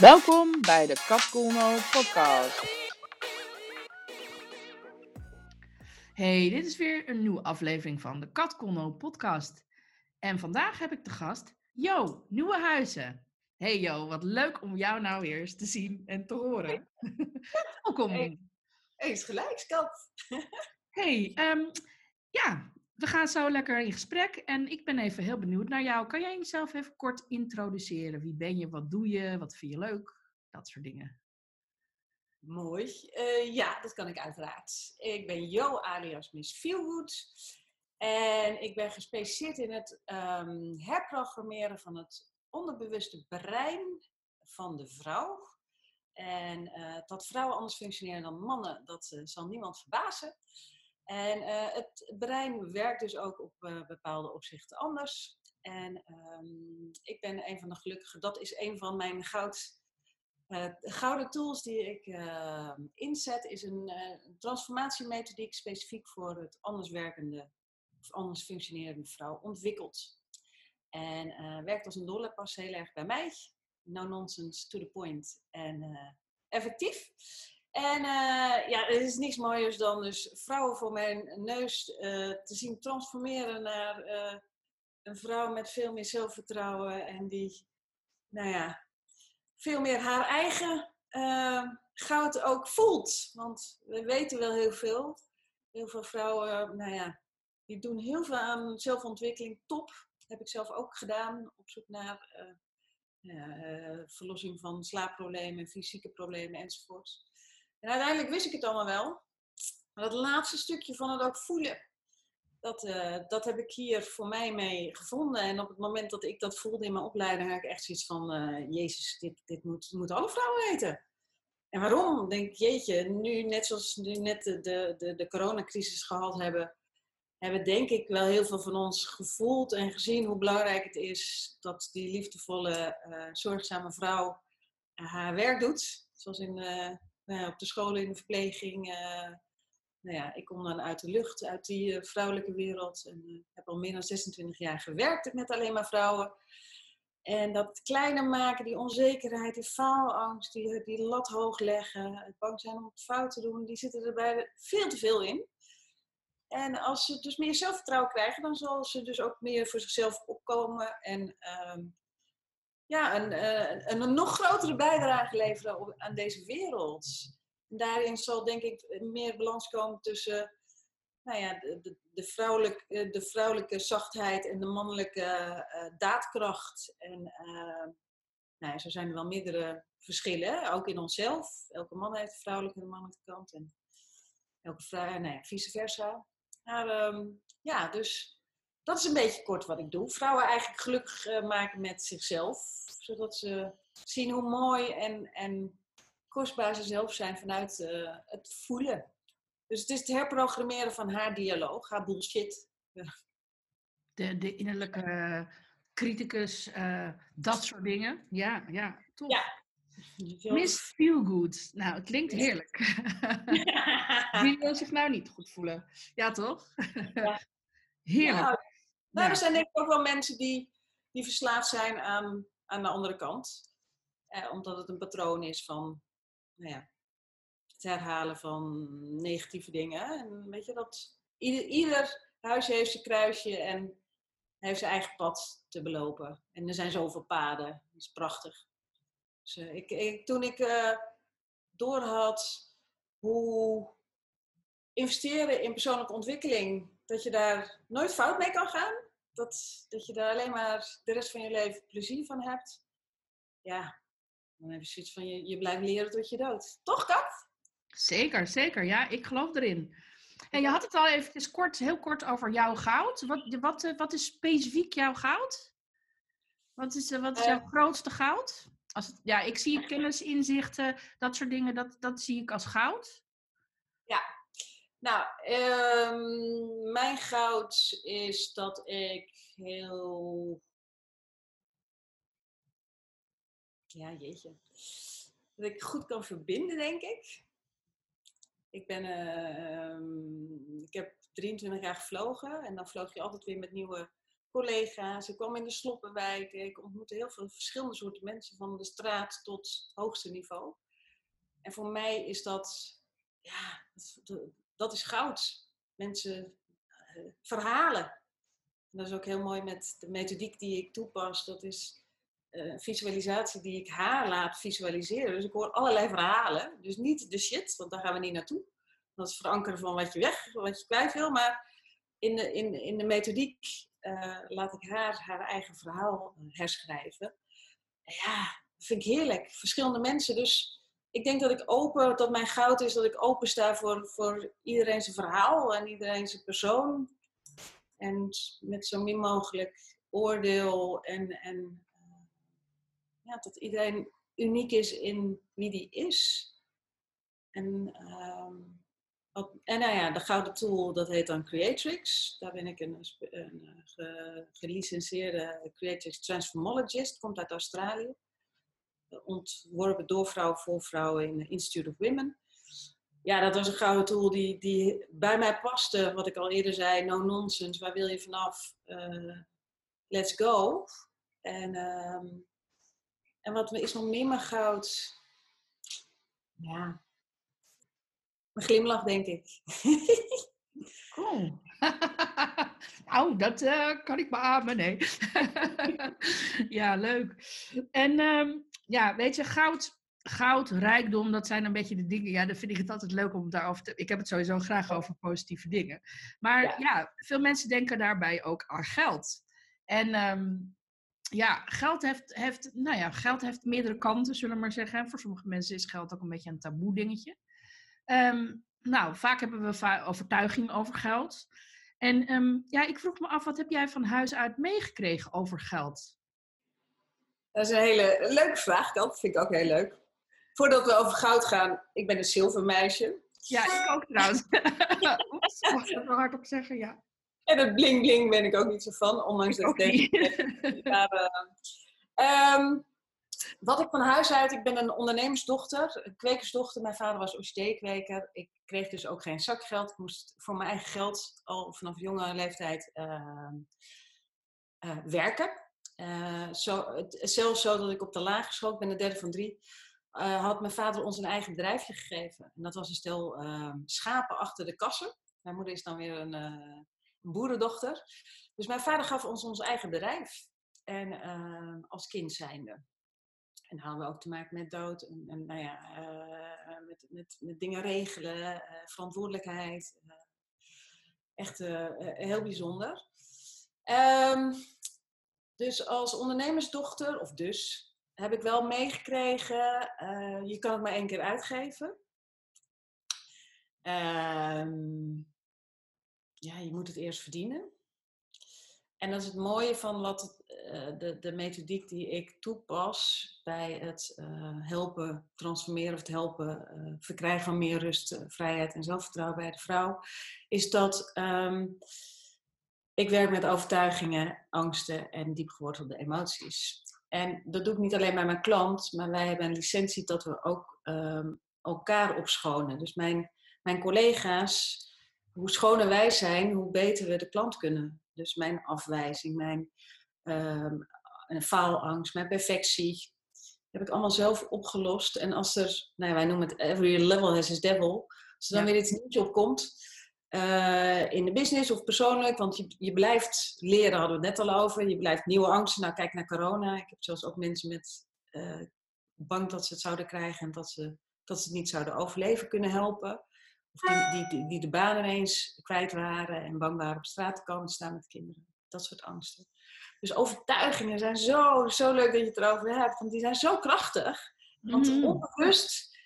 Welkom bij de Katkoelno podcast. Hey, dit is weer een nieuwe aflevering van de Katkoelno podcast. En vandaag heb ik de gast Jo, Nieuwe Huizen. Hey Jo, wat leuk om jou nou weer eens te zien en te horen. Welkom. Hey. Eens gelijk, skat. Hey, ehm, ja, we gaan zo lekker in gesprek en ik ben even heel benieuwd naar jou. Kan jij jezelf even kort introduceren? Wie ben je? Wat doe je? Wat vind je leuk? Dat soort dingen. Mooi. Uh, ja, dat kan ik uiteraard. Ik ben Jo alias Miss Feelgood. En ik ben gespecialiseerd in het um, herprogrammeren van het onderbewuste brein van de vrouw. En uh, dat vrouwen anders functioneren dan mannen, dat uh, zal niemand verbazen. En uh, het brein werkt dus ook op bepaalde opzichten anders. En um, ik ben een van de gelukkigen. Dat is een van mijn goud, gouden tools die ik ehm, inzet. Is een transformatiemethodiek specifiek voor het anders werkende of anders functionerende vrouw ontwikkeld. En werkt als een dolle, past heel erg bij mij no nonsense, to the point en effectief. En uh, ja, er is niks mooiers dan dus vrouwen voor mijn neus uh, te zien transformeren naar een vrouw met veel meer zelfvertrouwen en die, nou ja, veel meer haar eigen goud ook voelt. Want we weten wel heel veel. Heel veel vrouwen, nou ja, die doen heel veel aan zelfontwikkeling. Top, heb ik zelf ook gedaan. Op zoek naar verlossing van slaapproblemen, fysieke problemen enzovoort. En uiteindelijk wist ik het allemaal wel. Maar dat laatste stukje van het ook voelen, dat, uh, dat heb ik hier voor mij mee gevonden. En op het moment dat ik dat voelde in mijn opleiding, had ik echt zoiets van: uh, Jezus, dit, dit moet, moeten alle vrouwen weten. En waarom? Denk jeetje, nu net zoals nu net de, de, de coronacrisis gehad hebben, hebben denk ik wel heel veel van ons gevoeld en gezien hoe belangrijk het is dat die liefdevolle, uh, zorgzame vrouw haar werk doet. Zoals in, nou op de scholen in de verpleging. nou ja, ik kom dan uit de lucht, uit die vrouwelijke wereld. En heb al meer dan 26 jaar gewerkt met alleen maar vrouwen. En dat kleiner maken, die onzekerheid, die faalangst, die, die lat hoog leggen, het bang zijn om het fout te doen, die zitten er bij veel te veel in. En als ze dus meer zelfvertrouwen krijgen, dan zal ze dus ook meer voor zichzelf opkomen en uh, ja, een, uh, een, nog grotere bijdrage leveren aan deze wereld. En daarin zal denk ik meer balans komen tussen nou ja, de, de, de, vrouwelijke, de vrouwelijke zachtheid en de mannelijke uh, daadkracht. En nou ja, zo zijn er wel meerdere verschillen, ook in onszelf. Elke man heeft een vrouwelijke en een mannelijke kant. En elke vrouw, nou ja, vice versa. Maar um, ja, dus dat is een beetje kort wat ik doe. Vrouwen eigenlijk gelukkig uh, maken met zichzelf. Zodat ze zien hoe mooi en, en kostbaar ze zelf zijn vanuit uh, het voelen. Dus het is het herprogrammeren van haar dialoog, haar bullshit. De, de innerlijke criticus, uh, dat soort dingen. Ja, ja, tof. Ja. Miss Feelgood. Nou, het klinkt heerlijk. Wie wil zich nou niet goed voelen? Ja, toch? Ja. Heerlijk. Nou, nou, er zijn denk ik ook wel mensen die, die verslaafd zijn aan, aan de andere kant. Eh, omdat het een patroon is van, nou ja, het herhalen van negatieve dingen. En weet je, dat ieder, ieder huisje heeft zijn kruisje en heeft zijn eigen pad te belopen. En er zijn zoveel paden. Dat is prachtig. Dus, uh, ik, ik, toen ik uh, doorhad hoe investeren in persoonlijke ontwikkeling, dat je daar nooit fout mee kan gaan. Dat, dat je daar alleen maar de rest van je leven plezier van hebt. Ja, dan heb je zoiets van je, je blijft leren tot je dood. Toch, Kat? Zeker, zeker. Ja, ik geloof erin. En je had het al even kort, heel kort over jouw goud. Wat, wat, wat is specifiek jouw goud? Wat is, wat is jouw uh, grootste goud? Als het, ja, ik zie kennis, inzichten, dat soort dingen, dat, dat zie ik als goud. Ja, nou, um, mijn goud is dat ik heel. Ja, jeetje. Dat ik goed kan verbinden, denk ik. Ik ben. Um, ik heb 23 jaar gevlogen en dan vloog je altijd weer met nieuwe collega's. Ik kwam in de Sloppenwijk. Ik ontmoette heel veel verschillende soorten mensen, van de straat tot hoogste niveau. En voor mij is dat, ja, dat is goud. Mensen uh, verhalen. En dat is ook heel mooi met de methodiek die ik toepas. Dat is uh, visualisatie die ik haar laat visualiseren. Dus ik hoor allerlei verhalen. Dus niet de shit, want daar gaan we niet naartoe. Dat is verankeren van wat je weg, wat je kwijt wil. Maar in de, in, in de methodiek uh, laat ik haar haar eigen verhaal herschrijven. En ja, vind ik heerlijk. Verschillende mensen. Dus ik denk dat ik open, dat mijn goud is dat ik open sta voor, voor iedereen zijn verhaal en iedereen zijn persoon. En met zo min mogelijk oordeel en, en uh, ja, dat iedereen uniek is in wie die is. En, wat, en nou ja, de gouden tool, dat heet dan Creatrix. Daar ben ik een, een ge, gelicenseerde Creatrix Transformologist, komt uit Australië ontworpen door vrouwen voor vrouwen in Institute of Women. Ja, dat was een gouden tool die, die bij mij paste. Wat ik al eerder zei, no nonsense, waar wil je vanaf? Uh, let's go. En, uh, en wat is nog meer goud? Ja, mijn glimlach, denk ik. cool. nou, dat uh, kan ik beamen, nee. ja, leuk. En um, ja, weet je, goud, goud, rijkdom, dat zijn een beetje de dingen. Ja, dan vind ik het altijd leuk om daarover te. Ik heb het sowieso graag over positieve dingen. Maar ja, veel mensen denken daarbij ook aan geld. En um, ja, geld heeft, heeft, nou ja, geld heeft meerdere kanten, zullen we maar zeggen. Voor sommige mensen is geld ook een beetje een taboe dingetje. Um, nou, vaak hebben we overtuiging over geld. En um, ja, ik vroeg me af, wat heb jij van huis uit meegekregen over geld? Dat is een hele leuke vraag, dat vind ik ook heel leuk. Voordat we over goud gaan, ik ben een zilvermeisje. Ja, ik ook trouwens. Oeps, mag ik dat wel hardop zeggen, ja. En het bling bling ben ik ook niet zo van, ondanks dat ik denk... Maar, uh, wat ik van huis uit, ik ben een ondernemersdochter, een kwekersdochter. Mijn vader was OCD-kweker. Ik kreeg dus ook geen zakgeld. Ik moest voor mijn eigen geld al vanaf jonge leeftijd uh, uh, werken. Uh, zo, zelfs zo dat ik op de lagere school, ik ben de derde van drie, uh, had mijn vader ons een eigen bedrijfje gegeven. En dat was een stel uh, schapen achter de kassen. Mijn moeder is dan weer een, een, boerendochter. Dus mijn vader gaf ons ons eigen bedrijf. En ehm, als kind zijnde. En hadden we ook te maken met dood en, en nou ja, met, met, met dingen regelen, verantwoordelijkheid. echt heel bijzonder. Um, dus als ondernemersdochter, of dus, heb ik wel meegekregen, uh, je kan het maar één keer uitgeven. Uh, ja, je moet het eerst verdienen. En dat is het mooie van wat uh, de, de methodiek die ik toepas bij het uh, helpen transformeren of het helpen verkrijgen van meer rust, vrijheid en zelfvertrouwen bij de vrouw, is dat um, ik werk met overtuigingen, angsten en diepgewortelde emoties. En dat doe ik niet alleen bij mijn klant, maar wij hebben een licentie dat we ook um, elkaar opschonen. Dus mijn, mijn collega's, hoe schoner wij zijn, hoe beter we de klant kunnen. Dus mijn afwijzing, mijn um, faalangst, mijn perfectie, heb ik allemaal zelf opgelost. En als er, nou ja, wij noemen het every level has its devil, als er dan weer iets nieuws opkomt, uh, in de business of persoonlijk, want je, je blijft leren, hadden we het net al over. Je blijft nieuwe angsten. Nou, kijk naar corona. Ik heb zelfs ook mensen met uh, bang dat ze het zouden krijgen en dat ze, dat ze het niet zouden overleven kunnen helpen. Of die, die, die, de baan ineens kwijt waren en bang waren op straat te komen te staan met kinderen. Dat soort angsten. Dus overtuigingen zijn zo, zo leuk dat je het erover hebt, want die zijn zo krachtig. Want mm. onbewust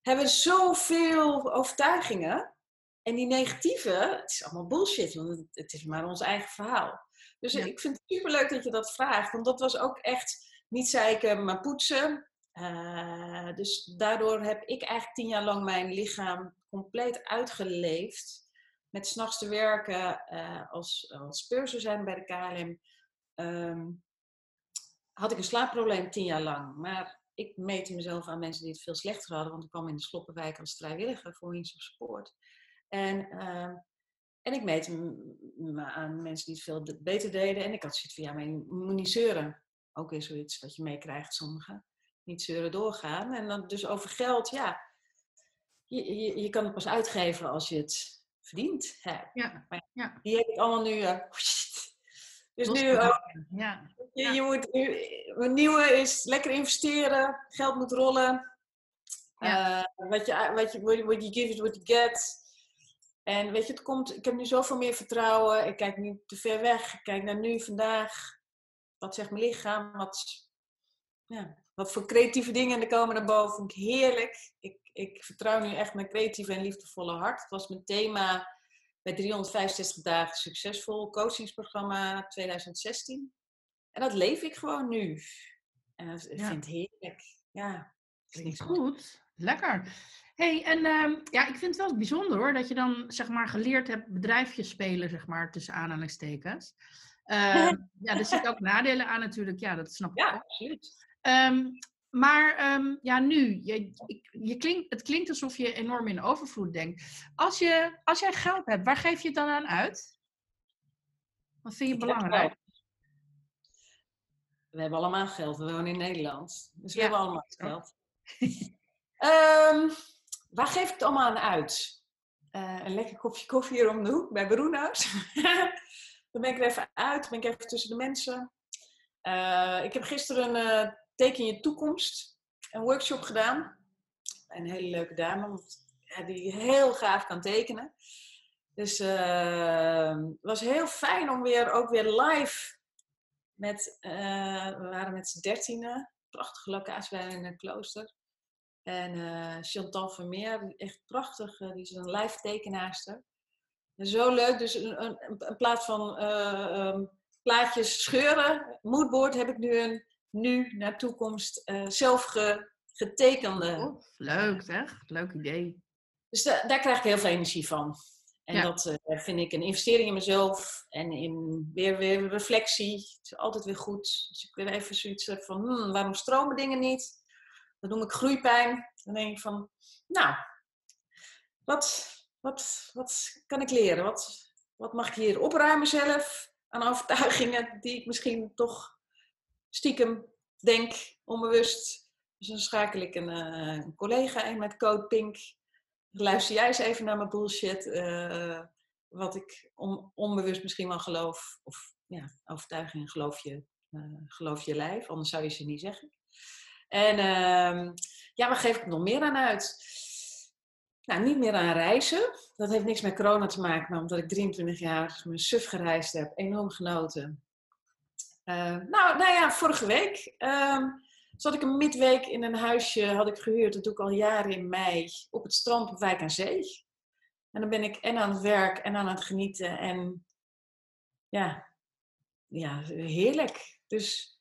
hebben we zoveel overtuigingen en die negatieve, het is allemaal bullshit, want het, is maar ons eigen verhaal. Dus ik vind het superleuk dat je dat vraagt, want dat was ook echt niet zeiken, maar poetsen. Uh, dus daardoor heb ik eigenlijk tien jaar lang mijn lichaam compleet uitgeleefd. Met s'nachts te werken uh, als, als purser zijn bij de KLM. Um, had ik een slaapprobleem tien jaar lang. Maar ik meette mezelf aan mensen die het veel slechter hadden. Want ik kwam in de Sloppenwijk als vrijwilliger voor Wings of Sport. En uh, En ik meet me aan mensen die het veel beter deden. En ik had zoiets van, ja, maar je moet niet zeuren. Ook weer zoiets wat je meekrijgt, sommigen. Niet zeuren doorgaan. En dan dus over geld, ja. Je, je, je kan het pas uitgeven als je het verdient hebt. Ja, ja. Die heb ik allemaal nu... Uh, dus nu... ja. Je, je moet... Een nieuwe is lekker investeren. Geld moet rollen. Ja. Uh, wat je, wat je, what you give is what you get. En weet je, het komt, ik heb nu zoveel meer vertrouwen. Ik kijk niet te ver weg. Ik kijk naar nu, vandaag. Wat zegt mijn lichaam? Wat, ja, wat voor creatieve dingen er komen naar boven. Vind ik heerlijk. Ik, ik vertrouw nu echt mijn creatieve en liefdevolle hart. Het was mijn thema bij 365 dagen succesvol coachingsprogramma 2016. En dat leef ik gewoon nu. En dat, ik vind het heerlijk. Ja, klinkt goed. Lekker hey, en uh, ja, ik vind het wel bijzonder hoor, dat je dan zeg maar geleerd hebt bedrijfjes spelen, zeg maar, tussen aanhalingstekens. Uh, ja, er zitten ook nadelen aan natuurlijk, ja, dat snap ik ja, absoluut. Um, maar um, ja, nu, je, je klinkt, het klinkt alsof je enorm in overvloed denkt. Als, je, als jij geld hebt, waar geef je het dan aan uit? Wat vind je belangrijk? We hebben allemaal geld, we wonen in Nederland. Dus we hebben allemaal geld. um, Waar geef ik het allemaal aan uit? Uh, een lekker kopje koffie hier om de hoek bij Bruno's. dan ben ik er even uit, ben ik even tussen de mensen. Uh, ik heb gisteren een uh, Teken je toekomst, een workshop gedaan. Een hele leuke dame, die heel gaaf kan tekenen. Dus het was heel fijn om weer, ook weer live met, we waren met z'n dertienen, prachtige locatie bij een klooster. En uh, Chantal Vermeer, echt prachtig, uh, die is een live tekenaarster. En zo leuk, dus een, een, een plaats van uh, um, plaatjes scheuren, moodboard, heb ik nu een nu naar toekomst zelf ge, getekende. Oh, leuk, zeg. Leuk idee. Dus da daar krijg ik heel veel energie van. En ja. dat vind ik een investering in mezelf en in weer, weer reflectie. Het is altijd weer goed. Als ik weer even zoiets heb van, hmm, waarom stromen dingen niet? Dat noem ik groeipijn. Dan denk ik van, nou, wat, wat, wat kan ik leren? Wat, wat mag ik hier opruimen zelf aan overtuigingen die ik misschien toch stiekem denk, onbewust. Dus dan schakel ik een, uh, een collega in met Code Pink. Luister jij eens even naar mijn bullshit. Uh, wat ik on, onbewust misschien wel geloof. Of ja, overtuigingen geloof je, uh, geloof je lijf. Anders zou je ze niet zeggen. En uh, ja, waar geef ik nog meer aan uit? Nou, niet meer aan reizen. Dat heeft niks met corona te maken, maar omdat ik 23 jaar mijn suf gereisd heb, enorm genoten. Uh, nou, nou ja, vorige week uh, zat ik een midweek in een huisje, had ik gehuurd, dat doe ik al jaren in mei, op het strand op Wijk aan Zee. En dan ben ik en aan het werk en aan het genieten en ja, ja heerlijk. Dus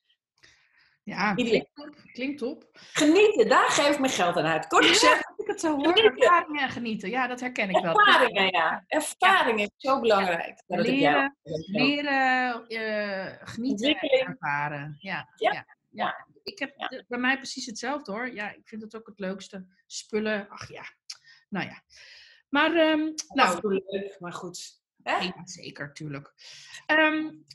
ja, klinkt top. klinkt top. Genieten, daar geef ik mijn geld aan uit. Kort gezegd. Ja, ik het zo hoor, ervaringen en genieten. Ja, dat herken ik wel. Ervaringen, ja. Ervaring is zo belangrijk. Ja. Leren, leren uh, genieten en ervaren. Ja, ja. ja. Ik heb bij mij precies hetzelfde hoor. Ja, ik vind het ook het leukste. Spullen, ach ja. Nou ja. Maar, um, nou. leuk, maar goed. Ja, zeker, tuurlijk. Um,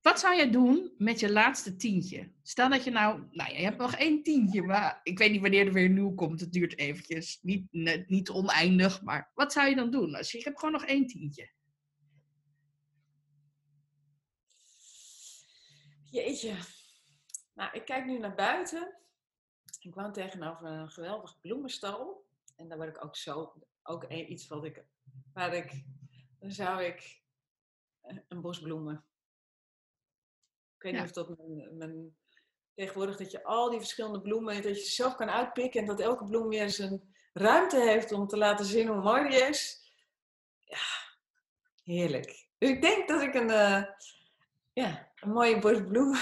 wat zou jij doen met je laatste tientje? Stel dat je nou, nou je hebt nog één tientje, maar ik weet niet wanneer er weer nieuw komt. Het duurt eventjes. Niet, niet oneindig, maar wat zou je dan doen? Als je, je hebt gewoon nog één tientje. Jeetje. Nou, ik kijk nu naar buiten. Ik woon tegenover een geweldig bloemenstal. En daar word ik ook zo, ook iets wat ik, waar ik, dan zou ik een bos bloemen ik weet niet of dat mijn, mijn, tegenwoordig dat je al die verschillende bloemen, dat je ze zelf kan uitpikken en dat elke bloem weer zijn ruimte heeft om te laten zien hoe mooi die is. Ja, heerlijk. Dus ik denk dat ik een, uh, ja, een mooie bos bloemen.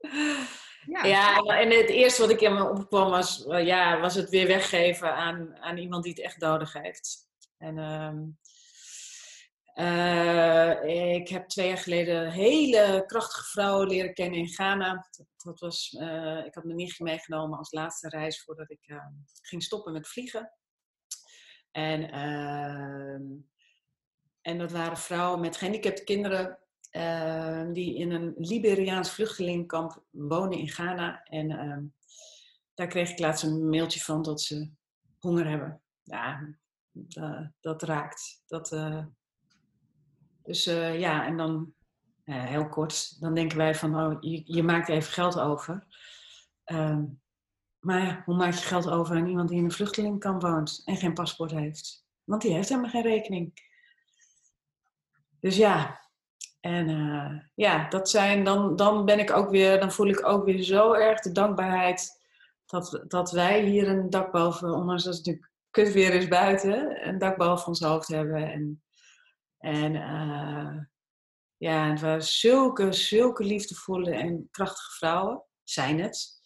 Ja, ja, en het eerste wat ik in me opkwam was, ja, was het weer weggeven aan, aan iemand die het echt nodig heeft. En uh, uh, ik heb twee jaar geleden hele krachtige vrouw leren kennen in Ghana. Dat, was, uh, ik had mijn nichtje meegenomen als laatste reis voordat ik uh, ging stoppen met vliegen. En, ehm, en dat waren vrouwen met gehandicapte kinderen die in een Liberiaans vluchtelingenkamp wonen in Ghana. En ehm, daar kreeg ik laatst een mailtje van dat ze honger hebben. Ja, dat raakt. Dat, dus ja, en dan heel kort, dan denken wij van, oh, je, maakt even geld over. Ehm, maar hoe maak je geld over aan iemand die in een vluchtelingenkamp woont en geen paspoort heeft? Want die heeft helemaal geen rekening. Dus ja, en uh, ja, dat zijn, dan, dan ben ik ook weer, dan voel ik ook weer zo erg de dankbaarheid dat, dat wij hier een dak boven, ondanks dat het natuurlijk kut weer is buiten, een dak boven ons hoofd hebben. En, en uh, ja, het waren zulke, zulke liefdevolle en krachtige vrouwen, zijn het.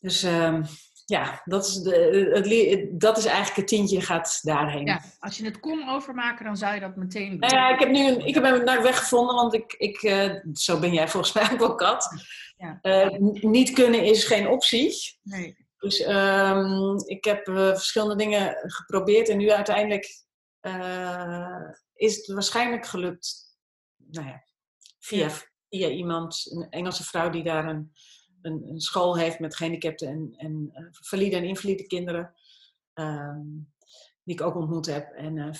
Dus um, ja, dat is, de, het, dat is eigenlijk het tientje gaat daarheen. Ja, als je het kon overmaken, dan zou je dat meteen doen. Nou ja, ik heb nu een, ik heb een weg gevonden, want ik, ik, uh, zo ben jij volgens mij ook wel kat. Ja. Uh, niet kunnen is geen optie. Nee. Dus um, ik heb uh, verschillende dingen geprobeerd en nu uiteindelijk is het waarschijnlijk gelukt. Nou ja, via, via iemand, een Engelse vrouw die daar een een, een school heeft met gehandicapten en, en uh, valide en invalide kinderen. Ehm, die ik ook ontmoet heb. En uh,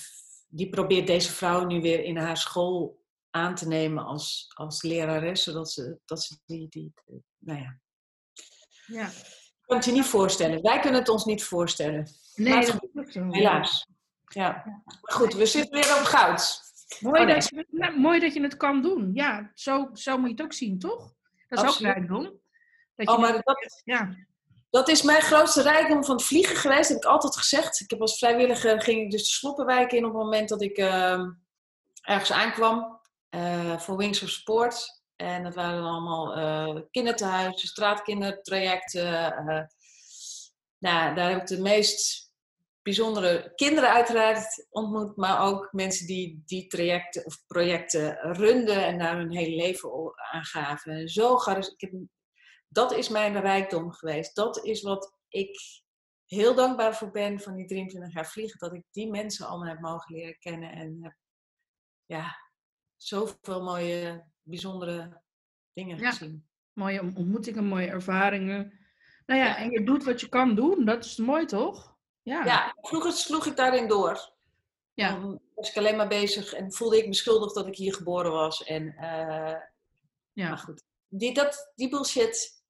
die probeert deze vrouw nu weer in haar school aan te nemen als, als lerares. Zodat ze, dat ze die, die, nou ja. ja. Ik kan het je niet voorstellen. Wij kunnen het ons niet voorstellen. Nee, dat is zo. Helaas. Ja. Maar goed, we zitten weer op goud. Mooi, oh, nee. dat je, nou, mooi dat je het kan doen. Ja, zo, zo moet je het ook zien, toch? Dat is Absoluut. ook rijkdom. Dat oh, maar dat, ja. dat is mijn grootste rijkdom van het vliegen geweest, heb ik altijd gezegd. Ik heb als vrijwilliger ging ik dus de Sloppenwijk in op het moment dat ik uh, ergens aankwam uh, voor Wings of Sport. En dat waren dan allemaal uh, kinderthuizen, straatkindertrajecten. Uh, nou, daar heb ik de meest bijzondere kinderen uiteraard ontmoet, maar ook mensen die die trajecten of projecten runden en daar hun hele leven aan gaven. Zo. Ik heb dat is mijn rijkdom geweest. Dat is wat ik heel dankbaar voor ben van die 23 jaar vliegen. Dat ik die mensen allemaal heb mogen leren kennen. En heb ja, zoveel mooie, bijzondere dingen ja, gezien. Mooie ontmoetingen, mooie ervaringen. Nou ja, en je doet wat je kan doen. Dat is mooi, toch? Ja, ja vroeger sloeg ik daarin door. Ja. Dan was ik alleen maar bezig en voelde ik me schuldig dat ik hier geboren was. En, uh, ja. Maar goed, die, dat, die bullshit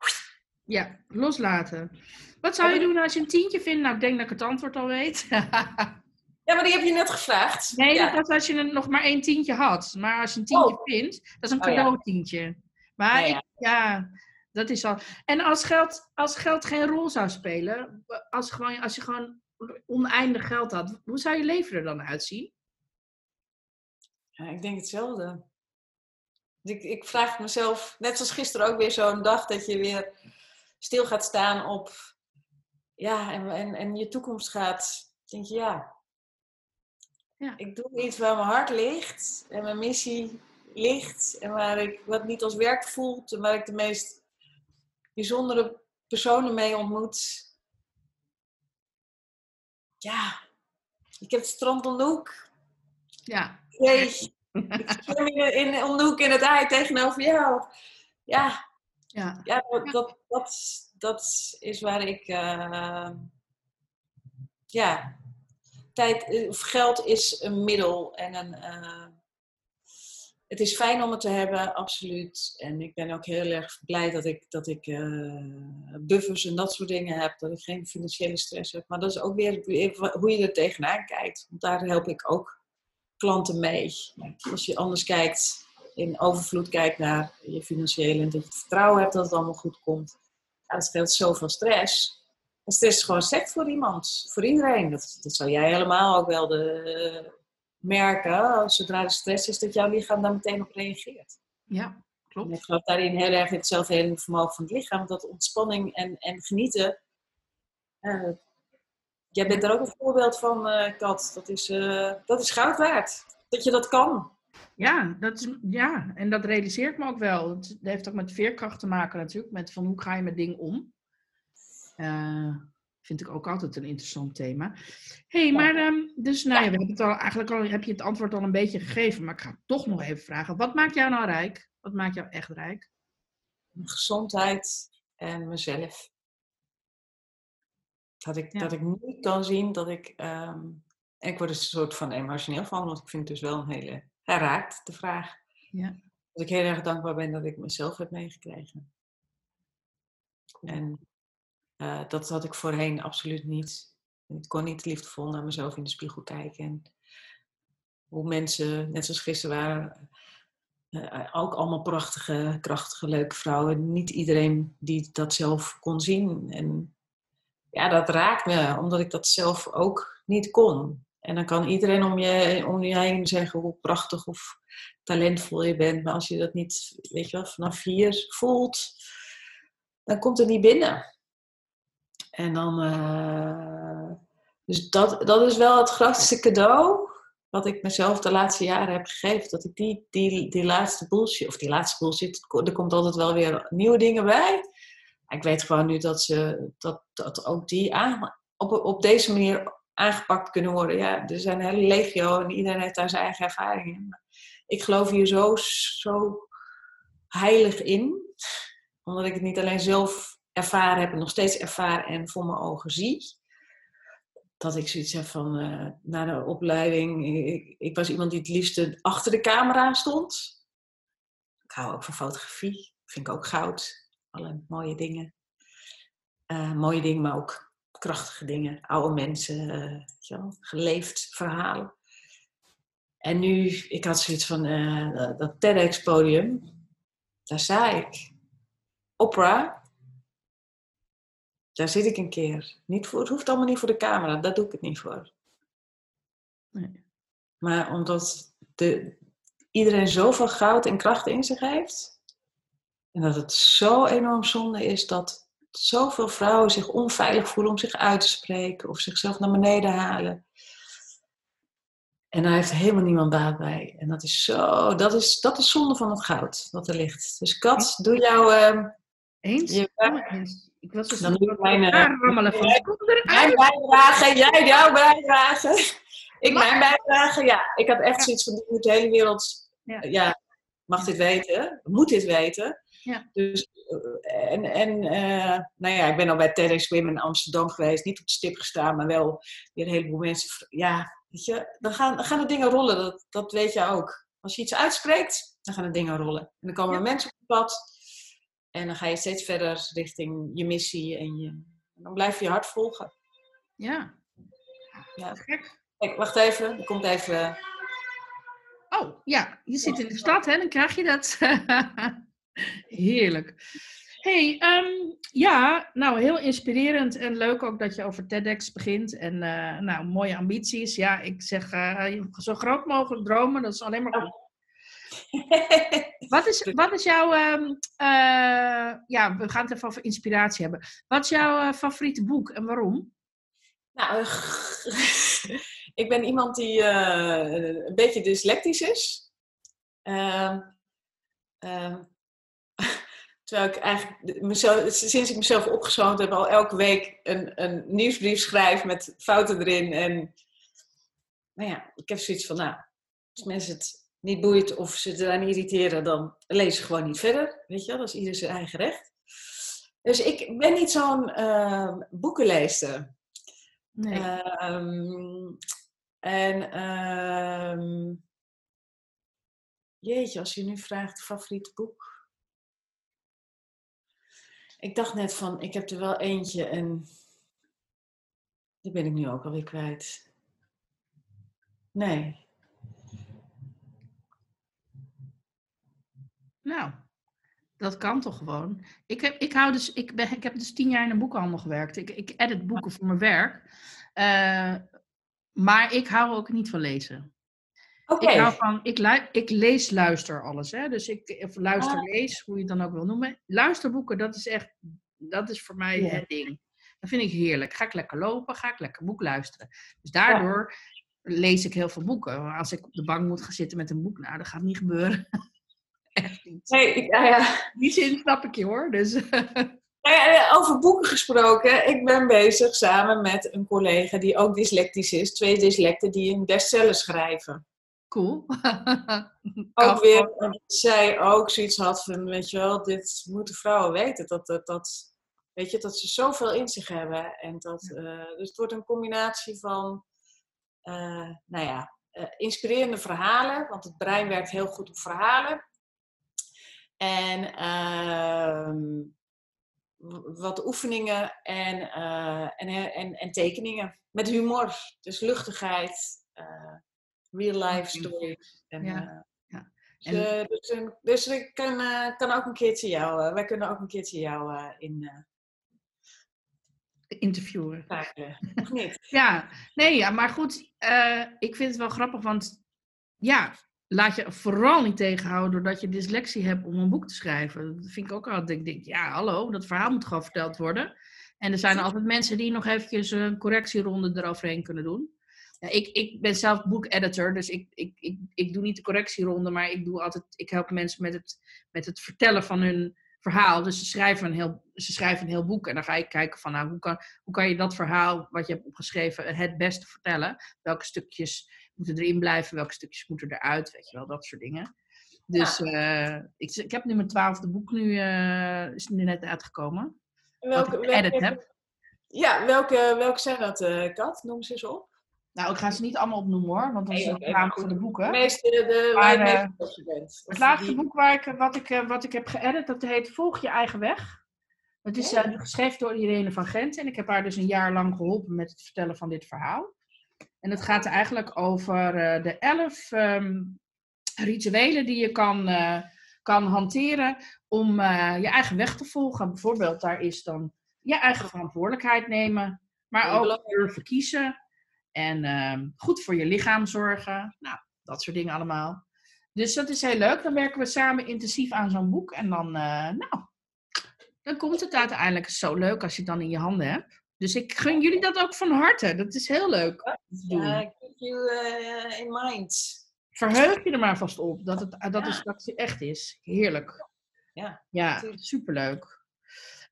ja, loslaten. Wat zou je doen als je een tientje vindt? Nou, ik denk dat ik het antwoord al weet. ja, maar die heb je net gevraagd. Nee, dat was als je nog maar één tientje had. Maar als je een tientje oh. vindt, dat is een cadeautientje. Oh, ja. Maar ja. ja. Dat is al. En als geld, als geld geen rol zou spelen, als, gewoon, als je gewoon oneindig geld had, hoe zou je leven er dan uitzien? Ja, ik denk hetzelfde. Ik, ik vraag mezelf, net zoals gisteren ook weer zo'n dag dat je weer stil gaat staan op, ja, en, en, en je toekomst gaat, denk je, ja, ja, ik doe iets waar mijn hart ligt en mijn missie ligt en waar ik wat niet als werk voelt en waar ik de meest bijzondere personen mee ontmoet. Ja, ik heb het strand Onhoek. Ja. Ik zwem in, in Onhoek in het ei tegenover jou. Ja, ja, ja dat, dat, dat is waar ik. Uh, ja, tijd eh, of geld is een middel en een. Uh, het is fijn om het te hebben, absoluut. En ik ben ook heel erg blij dat ik, dat ik buffers en dat soort dingen heb. Dat ik geen financiële stress heb. Maar dat is ook weer hoe je er tegenaan kijkt. Want daar help ik ook klanten mee. Als je anders kijkt in overvloed kijkt naar je financiële en dat je vertrouwen hebt dat het allemaal goed komt. Ja, dat scheelt zoveel stress. En stress is gewoon sect voor iemand, voor iedereen. Dat, dat zou jij helemaal ook wel de, merken, zodra er stress is, dat jouw lichaam daar meteen op reageert. Ja, klopt. En ik geloof daarin heel erg in het vermogen van het lichaam, dat ontspanning en, en genieten. Uh, jij bent daar ook een voorbeeld van, uh, Kat. Dat is, uh, dat is goud waard. Dat je dat kan. Ja, dat is, ja, en dat realiseert me ook wel. Het heeft ook met veerkracht te maken natuurlijk, met van hoe ga je met dingen om. Vind ik ook altijd een interessant thema. hey, maar ehm, dus nou ja, we hebben het al, eigenlijk al, heb je het antwoord al een beetje gegeven, maar ik ga toch nog even vragen. Wat maakt jou nou rijk? Wat maakt jou echt rijk? Gezondheid en mezelf. Dat ik, dat ik nu kan zien dat ik. Ehm, ik word er een soort van emotioneel van, want ik vind het dus wel een hele. Hij raakt de vraag. Ja. Dat ik heel erg dankbaar ben dat ik mezelf heb meegekregen. En uh, dat had ik voorheen absoluut niet. Ik kon niet liefdevol naar mezelf in de spiegel kijken. En hoe mensen, net zoals gisteren waren, uh, ook allemaal prachtige, krachtige, leuke vrouwen. Niet iedereen die dat zelf kon zien. En ja, dat raakt me, omdat ik dat zelf ook niet kon. En dan kan iedereen om je, om je heen zeggen hoe prachtig of talentvol je bent. Maar als je dat niet, weet je wel, vanaf hier voelt, dan komt het niet binnen. En dan, uh, dus dat, dat is wel het grootste cadeau wat ik mezelf de laatste jaren heb gegeven. Dat ik die, die, die laatste bullshit, of die laatste bullshit, er komt altijd wel weer nieuwe dingen bij. Ik weet gewoon nu dat, ze, dat, dat ook die aan, op, op deze manier aangepakt kunnen worden. Ja, er zijn hele legio en iedereen heeft daar zijn eigen ervaringen. Ik geloof hier zo, zo heilig in, omdat ik het niet alleen zelf ervaren heb en nog steeds ervaar en voor mijn ogen zie. Dat ik zoiets heb van, uh, na de opleiding, ik, ik, was iemand die het liefste achter de camera stond. Ik hou ook van fotografie, vind ik ook goud. Alle mooie dingen. Uh, mooie dingen, maar ook krachtige dingen. Oude mensen, geleefd verhalen. En nu, ik had zoiets van, dat TEDx-podium, daar sta ik. Opera, daar zit ik een keer. Niet voor, het hoeft allemaal niet voor de camera, daar doe ik het niet voor. Nee. Maar omdat de, iedereen zoveel goud en kracht in zich heeft. En dat het zo enorm zonde is dat zoveel vrouwen zich onveilig voelen om zich uit te spreken of zichzelf naar beneden halen. En daar heeft helemaal niemand baat bij. En dat is zo, dat is, dat is zonde van het goud wat er ligt. Dus Kat, doe jouw. Uh, eens? Je, ik was dus dan ik mijn, uh, rammelen van. Mijn bijdrage, jij jouw bijdrage. Ik mijn bijdrage, ja. Ik had echt zoiets van, de hele wereld, ja. ja, mag dit weten, moet dit weten. Ja. Dus, uh, en, en uh, nou ja, ik ben al bij TEDx Women in Amsterdam geweest, niet op de stip gestaan, maar wel weer een heleboel mensen, ja, weet je, dan gaan, dan gaan de dingen rollen, dat, dat weet je ook. Als je iets uitspreekt, dan gaan de dingen rollen. En dan komen er mensen op het pad en dan ga je steeds verder richting je missie en, je, en dan blijf je je hart volgen. Ja. Ja. Gek. Kijk, wacht even. Er komt even... Oh, ja. Je zit in de stad, hè? Dan krijg je dat. Heerlijk. hey, um, ja, nou heel inspirerend en leuk ook dat je over TEDx begint. En uh, nou, mooie ambities. Ja, ik zeg uh, zo groot mogelijk dromen, dat is alleen maar goed. Wat, is, wat is jouw, uh, uh, ja, we gaan het even over inspiratie hebben. Wat is jouw uh, favoriete boek en waarom? Nou, ik ben iemand die een beetje dyslectisch is. Ehm, ehm, terwijl ik eigenlijk mezelf, sinds ik mezelf opgezoond heb, al elke week een, een nieuwsbrief schrijf met fouten erin. En nou ja, ik heb zoiets van, nou, als mensen het niet boeit of ze eraan irriteren, dan lees ze gewoon niet verder. Weet je, dat is ieder zijn eigen recht. Dus ik ben niet zo'n uh, boekenleester. Nee. Um, en um, jeetje, als je nu vraagt favoriete boek. Ik dacht net van, ik heb er wel eentje en die ben ik nu ook alweer kwijt. Nee. Nou, dat kan toch gewoon. Ik heb, ik hou dus, ik, ben, ik heb dus tien jaar in een boekhandel gewerkt. Ik, ik edit boeken voor mijn werk. Uh, maar ik hou ook niet van lezen. Okay. Ik hou van, ik, lu, ik lees, luister alles. Hè? Dus ik of luister, ah. lees, hoe je het dan ook wil noemen. Luisterboeken, dat is echt, dat is voor mij ja. het ding. Dat vind ik heerlijk. Ga ik lekker lopen, ga ik lekker boek luisteren. Dus daardoor ja. lees ik heel veel boeken. Als ik op de bank moet gaan zitten met een boek, nou, dat gaat niet gebeuren. Echt niet. Nee, ja, ja. Die zin snap ik je hoor. Dus. Over boeken gesproken, ik ben bezig samen met een collega die ook dyslectisch is. Twee dyslecten die een bestseller schrijven. Cool. ook weer, omdat zij ook zoiets had van, weet je wel, dit moeten vrouwen weten. Dat, dat, dat, weet je, dat ze zoveel in zich hebben. En dat, uh, dus het wordt een combinatie van, uh, nou ja, uh, inspirerende verhalen. Want het brein werkt heel goed op verhalen. En ehm, wat oefeningen en, en, en, en, tekeningen. Met humor. Dus luchtigheid real life stories. En, ja. Uh, ja. Dus, en... dus, dus, dus, ik kan, uh, kan ook een keertje jou, uh, wij kunnen ook een keertje jou in interviewen. Of niet? ja, nee, ja, maar goed, ik vind het wel grappig, want ja, laat je vooral niet tegenhouden doordat je dyslexie hebt om een boek te schrijven. Dat vind ik ook altijd, ik denk, ja, hallo, dat verhaal moet gewoon verteld worden. En er zijn altijd mensen die nog eventjes een correctieronde eroverheen kunnen doen. Ja, ik, ik ben zelf boekeditor, dus ik, ik, ik, ik doe niet de correctieronde, maar ik, doe altijd, ik help mensen met het, met het vertellen van hun verhaal. Dus ze schrijven, een heel, ze schrijven een heel boek en dan ga ik kijken van nou, hoe kan, hoe kan je dat verhaal wat je hebt opgeschreven het beste vertellen? Welke stukjes moeten erin blijven, welke stukjes moeten eruit, weet je wel, dat soort dingen. Dus uh, ik, ik heb nu mijn twaalfde boek nu, uh, is nu net uitgekomen. Welke, welke, heb. Ja, welke, welke zijn dat, uh, Kat? Noem ze eens op. Nou, ik ga ze niet allemaal opnoemen hoor, want dan is het naam van de boeken. De meeste, de, maar, het laatste boek waar ik, wat, ik, eh, wat ik heb geëdit, dat heet Volg je eigen weg. Het is uh, geschreven door Irene van Gent en ik heb haar dus een jaar lang geholpen met het vertellen van dit verhaal. En het gaat eigenlijk over de elf um, rituelen die je kan, kan hanteren om je eigen weg te volgen. Bijvoorbeeld, daar is dan je eigen verantwoordelijkheid nemen, maar ook durven kiezen. En uh, goed voor je lichaam zorgen. Nou, dat soort dingen allemaal. Dus dat is heel leuk. Dan werken we samen intensief aan zo'n boek. En dan, nou, dan komt het uiteindelijk zo leuk als je het dan in je handen hebt. Dus ik gun jullie dat ook van harte. Dat is heel leuk. Ja, keep you uh, in mind. Verheug je er maar vast op dat het, dat is, dat het echt is. Heerlijk. Ja, ja superleuk.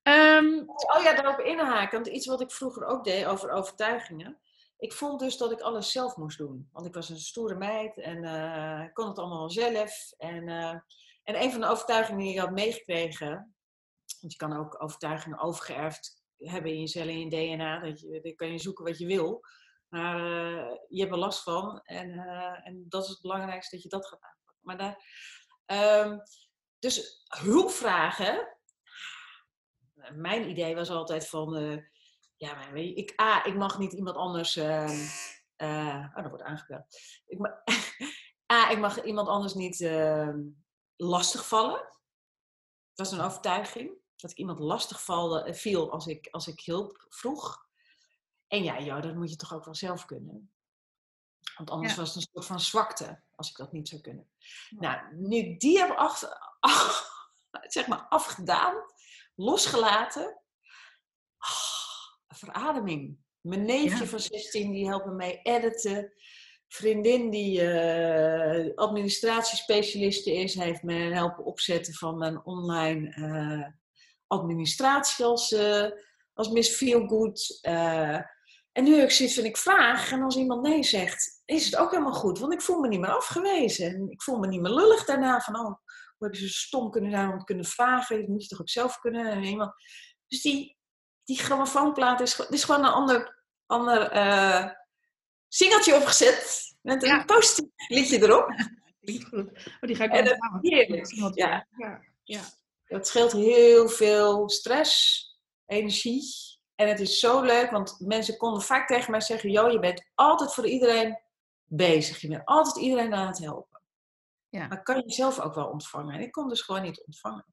Um, oh ja, daarop inhaken. Want iets wat ik vroeger ook deed over overtuigingen ik vond dus dat ik alles zelf moest doen. Want ik was een stoere meid en uh, kon het allemaal zelf. En, uh, en een van de overtuigingen die ik had meegekregen, want je kan ook overtuigingen overgeërfd hebben in je cellen, in je DNA, dat je, dan kan je zoeken wat je wil. Maar uh, je hebt er last van en, en dat is het belangrijkste dat je dat gaat aanpakken. Maar daar, um, dus hulp vragen, mijn idee was altijd van ja, maar ik, A, ik mag niet iemand anders. Uh, oh, dat wordt aangebeld. Ik A, ik mag iemand anders niet uh, lastigvallen. Dat is een overtuiging. Dat ik iemand lastig eh, viel als ik, als ik hulp vroeg. En ja, joh, dat moet je toch ook wel zelf kunnen. Want anders was het een soort van zwakte als ik dat niet zou kunnen. Nou, nu die heb af, af, zeg maar afgedaan, losgelaten. Oh, verademing. Mijn neefje van 16 die helpt me mee editen. Vriendin die uh, administratiespecialiste is, heeft me helpen opzetten van mijn online uh, administratie als, uh, als Miss Feelgood. en nu heb ik zoiets van, ik vraag en als iemand nee zegt, is het ook helemaal goed. Want ik voel me niet meer afgewezen. En ik voel me niet meer lullig daarna van, oh, hoe heb je zo stom kunnen zijn om te kunnen vragen? Dat moet je toch ook zelf kunnen? En iemand... Dus die, die grammofoonplaat is, is gewoon een ander, ander uh, singeltje opgezet. Met een ja. post liedje erop. goed. Oh, die ga ik en heerlijk. Ja. ja. Ja. Dat scheelt heel veel stress, energie. En het is zo leuk, want mensen konden vaak tegen mij zeggen: Jo, je bent altijd voor iedereen bezig. Je bent altijd iedereen aan het helpen. Ja. Maar kan je zelf ook wel ontvangen? En ik kon dus gewoon niet ontvangen.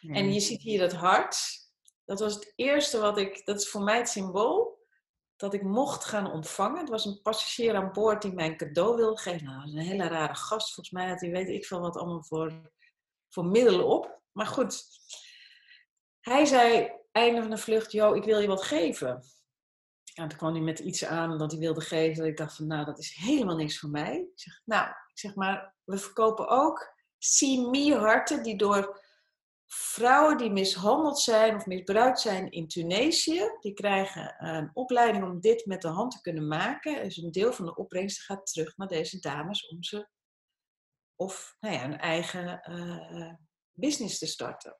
Nee. En je ziet hier dat hart dat was het eerste wat ik, dat is voor mij het symbool, dat ik mocht gaan ontvangen. Het was een passagier aan boord die mij een cadeau wilde geven. Nou, dat was een hele rare gast. Volgens mij had hij weet ik veel wat allemaal voor, voor middelen op. Maar goed, hij zei einde van de vlucht, joh, ik wil je wat geven. En toen kwam hij met iets aan dat hij wilde geven. Ik dacht van, nou, dat is helemaal niks voor mij. Ik zeg, nou, ik zeg maar, we verkopen ook See Me harten die door vrouwen die mishandeld zijn of misbruikt zijn in Tunesië, die krijgen een opleiding om dit met de hand te kunnen maken. Dus een deel van de opbrengst gaat terug naar deze dames om ze of nou ja, een eigen uh, business te starten.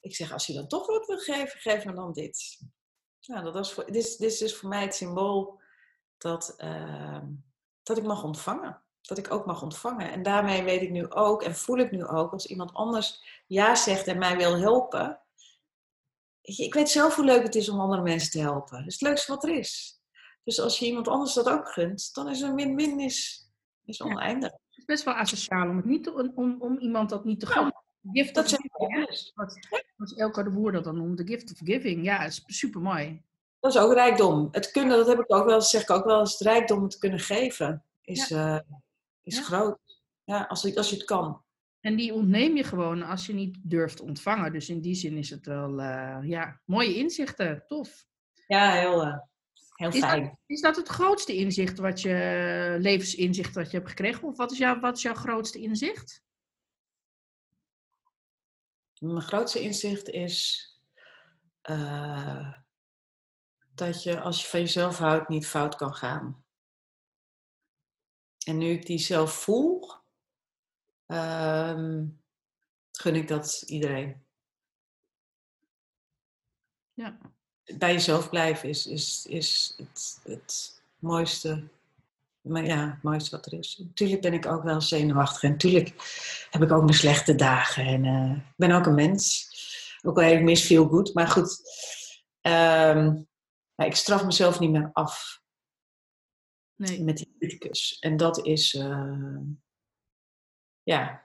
Ik zeg, als je dan toch wat wil geven, geef me dan dit. Nou, dat was voor, dit, is, dit is dus voor mij het symbool dat, uh, dat ik mag ontvangen. Dat ik ook mag ontvangen. En daarmee weet ik nu ook en voel ik nu ook, als iemand anders ja zegt en mij wil helpen. Ik weet zelf hoe leuk het is om andere mensen te helpen. Dat is het leukste wat er is. Dus als je iemand anders dat ook gunt, dan is een win-win is, is oneindig. Best wel asociaal om, het niet te, om, om iemand dat niet te gunnen. gift dat of giving, Als Elke de Boer dat dan noemt, de gift of giving. Ja, is super mooi. Dat is ook rijkdom. Het kunnen, dat heb ik ook wel, zeg ik ook wel eens, het rijkdom te kunnen geven is, ja. uh, is ja. groot. Ja, als, als je het kan. En die ontneem je gewoon als je niet durft ontvangen. Dus in die zin is het wel, uh, ja, mooie inzichten. Tof. Ja, heel, uh, heel is fijn. Dat, is dat het grootste inzicht wat je, levensinzicht wat je hebt gekregen? Of wat is, jouw, wat is jouw grootste inzicht? Mijn grootste inzicht is uh, dat je als je van jezelf houdt niet fout kan gaan. En nu ik die zelf voel, um, gun ik dat iedereen. Ja. Bij jezelf blijven is, is, is het, het mooiste maar ja, het mooiste wat er is. Natuurlijk ben ik ook wel zenuwachtig en natuurlijk heb ik ook mijn slechte dagen. En uh, ik ben ook een mens. Ook al heb ik mis veel goed. Maar goed, um, ik straf mezelf niet meer af. Nee. Met die criticus. En dat is, uh, ja,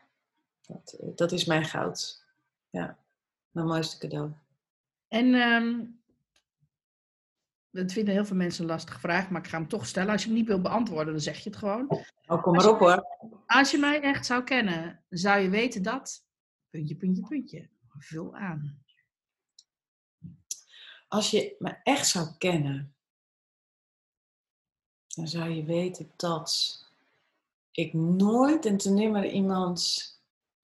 dat, dat is mijn goud. Ja, mijn mooiste cadeau. En um, dat vinden heel veel mensen een lastige vraag, maar ik ga hem toch stellen. Als je hem niet wil beantwoorden, dan zeg je het gewoon. Oh, kom maar op hoor. Als je mij echt zou kennen, zou je weten dat... Puntje, puntje, puntje. Vul aan. Als je me echt zou kennen, dan zou je weten dat ik nooit en te nimmer iemand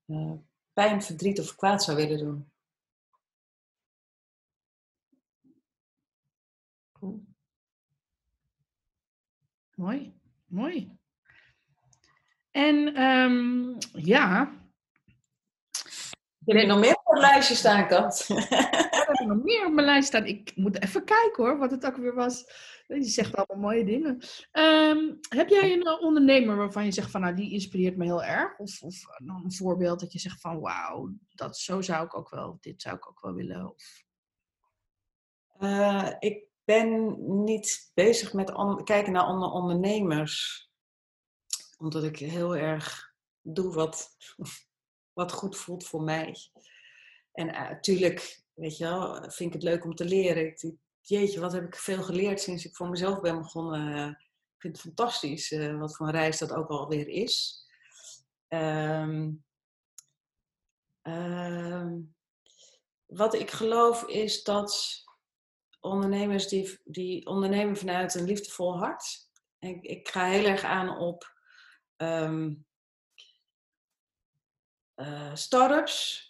uh, pijn, verdriet of kwaad zou willen doen. Mooi, mooi. En um, ja. Er heb nog meer op het lijstje staan, Kat. er heb nog meer op mijn lijst staan. Ik moet even kijken hoor, wat het ook weer was. Je zegt allemaal mooie dingen. Um, heb jij een ondernemer waarvan je zegt van nou die inspireert me heel erg? Of, of een voorbeeld dat je zegt van wauw, dat zo zou ik ook wel, dit zou ik ook wel willen? Of... Uh, ik ben niet bezig met kijken naar andere ondernemers. Omdat ik heel erg doe wat, wat goed voelt voor mij. En natuurlijk, uh, weet je wel, vind ik het leuk om te leren. Jeetje, wat heb ik veel geleerd sinds ik voor mezelf ben begonnen. Ik vind het fantastisch uh, wat voor een reis dat ook alweer is. Um, um, wat ik geloof is dat ondernemers die, die ondernemen vanuit een liefdevol hart. Ik, ik ga heel erg aan op um, uh, start-ups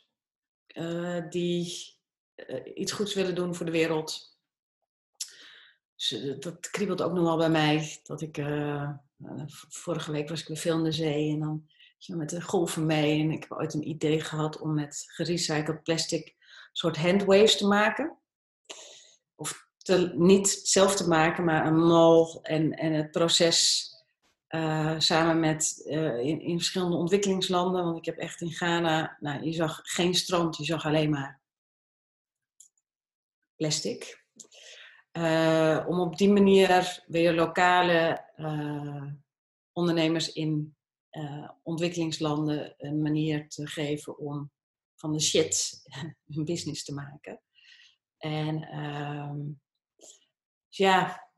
uh, die uh, iets goeds willen doen voor de wereld. Dus, dat kriebelt ook nog wel bij mij. Dat ik, vorige week was ik weer veel in de zee en dan met de golven mee. En ik heb ooit een idee gehad om met gerecycled plastic een soort handwaves te maken of te, niet zelf te maken, maar een mol en, en het proces uh, samen met uh, in, in, verschillende ontwikkelingslanden. Want ik heb echt in Ghana, nou, je zag geen strand, je zag alleen maar plastic. Uh, om op die manier weer lokale ondernemers in ontwikkelingslanden een manier te geven om van de shit een business te maken. En um, ja,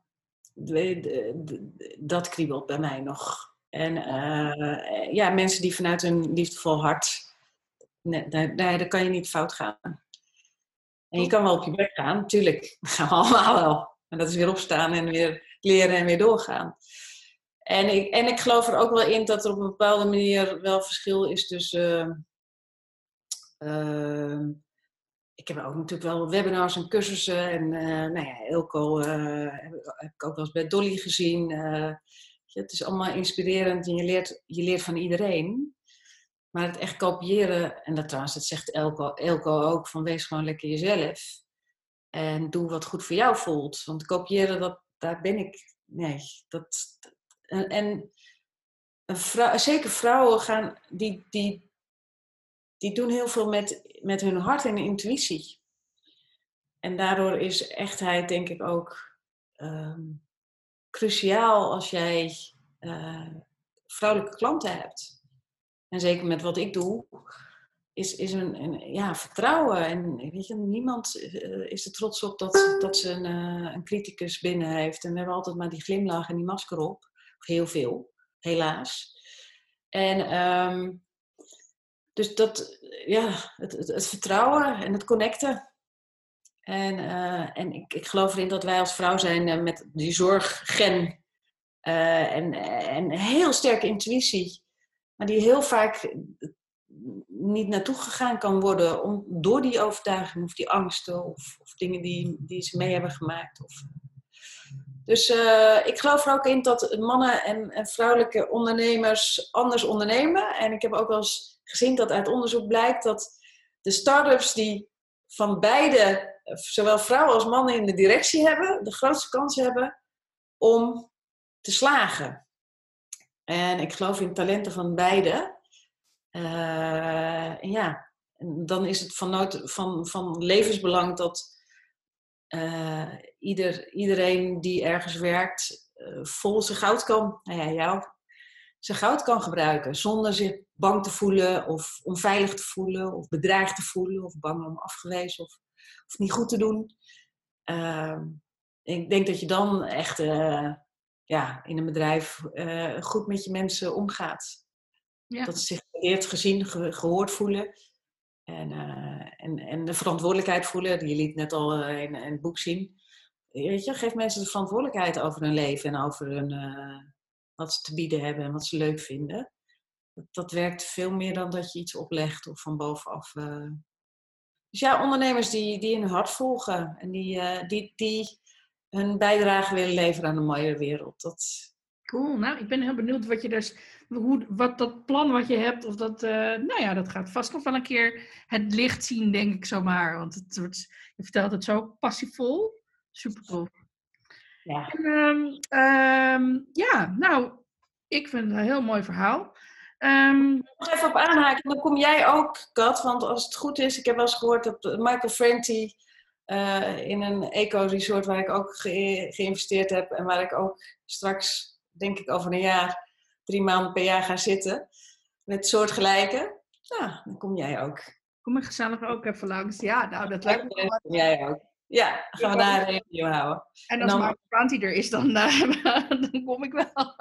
de, de, de, dat kriebelt bij mij nog. En uh, ja, mensen die vanuit hun liefdevol hart, nee, daar, daar, daar, kan je niet fout gaan. En je kan wel op je bek gaan, natuurlijk. Dat gaan we allemaal wel. En dat is weer opstaan en weer leren en weer doorgaan. En ik, en ik geloof er ook wel in dat er op een bepaalde manier wel verschil is tussen Ehm, ik heb ook natuurlijk wel webinars en cursussen. En uh, nou ja, Elko uh, heb ik ook wel eens bij Dolly gezien. Uh, het is allemaal inspirerend en je leert, je leert van iedereen. Maar het echt kopiëren, en dat trouwens, dat zegt Elko, Elko ook, van wees gewoon lekker jezelf. En doe wat goed voor jou voelt. Want kopiëren, dat, daar ben ik, nee. Dat, en, en vrouw, zeker vrouwen gaan, die, die, die doen heel veel met, met hun hart en intuïtie. En daardoor is echtheid denk ik ook um, cruciaal als jij uh, vrouwelijke klanten hebt. En zeker met wat ik doe, is, is een, een ja, vertrouwen. En weet je, niemand uh, is er trots op dat, dat ze een, uh, een criticus binnen heeft. En we hebben altijd maar die glimlach en die masker op. Heel veel, helaas. En um, dus dat, ja, het, het, het, vertrouwen en het connecten. En, uh, en ik, ik geloof erin dat wij als vrouw zijn uh, met die zorggen uh, en, en heel sterke intuïtie, maar die heel vaak niet naartoe gegaan kan worden om, door die overtuiging of die angsten of, of dingen die, die ze mee hebben gemaakt. Of, dus ik geloof er ook in dat mannen en, en vrouwelijke ondernemers anders ondernemen. En ik heb ook wel eens gezien dat uit onderzoek blijkt dat de start-ups die van beide, zowel vrouwen als mannen in de directie hebben, de grootste kans hebben om te slagen. En ik geloof in talenten van beide. Uh, ja, dan is het van, nood, van, van levensbelang dat uh, ieder, iedereen die ergens werkt uh, vol zijn goud kan. Nou ja, jou zijn goud kan gebruiken zonder zich bang te voelen of onveilig te voelen of bedreigd te voelen of bang om afgewezen of, of niet goed te doen. Uh, ik denk dat je dan echt uh, ja, in een bedrijf goed met je mensen omgaat. Ja. Dat ze zich geëerd, gezien, ge gehoord voelen. En, eh, en, en de verantwoordelijkheid voelen. Je liet net al in, in het boek zien. Weet je, geef mensen de verantwoordelijkheid over hun leven en over hun, wat ze te bieden hebben en wat ze leuk vinden. Dat, dat werkt veel meer dan dat je iets oplegt of van bovenaf. Dus ja, ondernemers die, die hun hart volgen en die, die, die hun bijdrage willen leveren aan een mooiere wereld. Dat... Cool, nou ik ben heel benieuwd wat je dus, hoe, wat dat plan wat je hebt, of dat, uh, nou ja, dat gaat vast nog wel een keer het licht zien, denk ik zomaar. Want het wordt, je vertelt het zo passievol. Super tof. Ja. En, um, um, ja, nou, ik vind het een heel mooi verhaal. Um, nog even op aanhaken, dan kom jij ook, Kat, want als het goed is, ik heb wel eens gehoord dat Michael Franti uh, in een eco-resort waar ik ook ge geïnvesteerd heb en waar ik ook straks, denk ik over een jaar, drie maanden per jaar ga zitten met soortgelijke. Nou, dan kom jij ook. Kom ik gezellig ook even langs. Ja, nou, dat lijkt me wel. Jij ook. Ja, gaan we daar een review houden. En als Mark Franti er is, dan, uh, dan kom ik wel.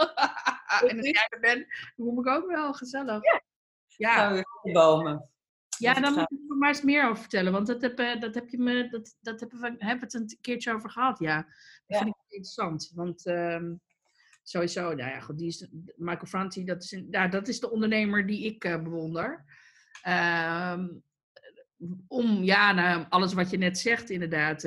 en als jij er bent, dan kom ik ook wel. Gezellig. Ja. ja. Gaan we bomen. Ja, dan moet je er maar eens meer over vertellen. Want dat heb, uh, dat heb je me, dat, dat hebben we, hebben het een keertje over gehad. Ja, dat ja. vind ik interessant. Want uh, sowieso, nou ja, goed, die is, Michael Franti, dat is, ja, dat is de ondernemer die ik uh, bewonder. Uh, om, ja, nou, alles wat je net zegt, inderdaad.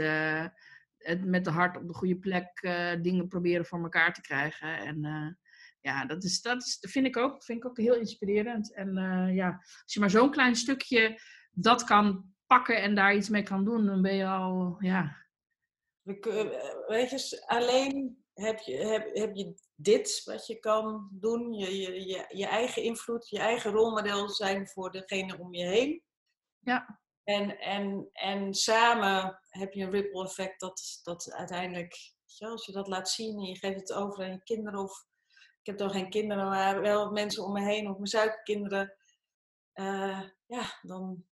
Het met de hart op de goede plek uh, dingen proberen voor elkaar te krijgen. En ja, dat, is, dat, is, vind, ik ook, vind ik ook heel inspirerend. En ja, als je maar zo'n klein stukje dat kan pakken en daar iets mee kan doen, dan ben je al, ja. Weet je, alleen heb je, heb, heb je dit wat je kan doen, je, je, je, je eigen invloed, je eigen rolmodel zijn voor degene om je heen. Ja. En, en, en samen heb je een ripple effect dat, dat uiteindelijk, je, als je dat laat zien en je geeft het over aan je kinderen of ik heb dan geen kinderen, maar wel mensen om me heen of mijn suikerkinderen, uh, ja, dan...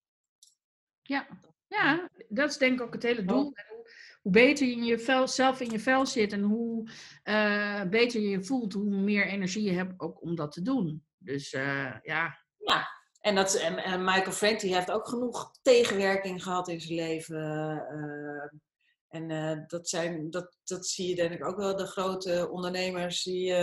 Ja. Ja, dat is denk ik ook het hele doel. Hoe, hoe beter je in je vel, zelf in je vel zit en hoe uh, beter je je voelt, hoe meer energie je hebt ook om dat te doen. Dus uh, ja. Ja, en, dat, en, en Michael Frank die heeft ook genoeg tegenwerking gehad in zijn leven. Uh, en dat, zijn, dat, dat zie je denk ik ook wel, de grote ondernemers die,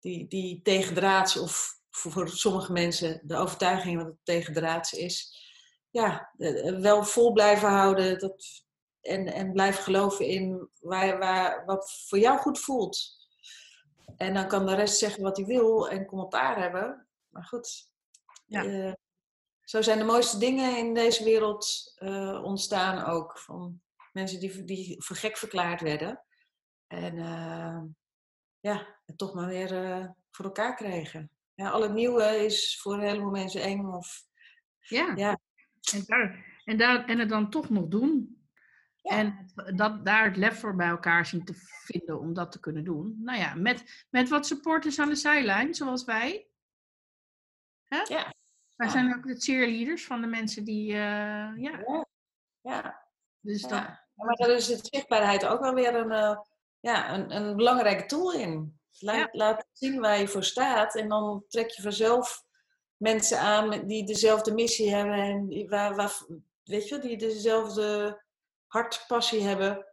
die, die tegendraads, of voor, voor, sommige mensen de overtuiging dat het tegendraads is, ja, eh, wel vol blijven houden. Dat, en, en blijf geloven in waar, waar, wat voor jou goed voelt. En dan kan de rest zeggen wat hij wil en commentaar hebben. Maar goed, ja. Uh, zo zijn de mooiste dingen in deze wereld uh, ontstaan ook. Van mensen die, die voor gek verklaard werden. En uh, ja, het toch maar weer voor elkaar kregen. Ja, al het nieuwe is voor een heleboel mensen eng. Of, ja, ja. En, daar, en, daar, en het dan toch nog doen. En dat, daar het lef voor bij elkaar zien te vinden om dat te kunnen doen. Nou ja, met, met wat supporters aan de zijlijn, zoals wij. Hè? Ja. Wij zijn ook de cheerleaders van de mensen die, uh, ja. ja. Dus dat... Maar daar is de zichtbaarheid ook wel weer een, uh, ja, een, een belangrijke tool in. Laat, laat zien waar je voor staat en dan trek je vanzelf mensen aan die dezelfde missie hebben en waar, waar, weet je, die dezelfde hartpassie hebben.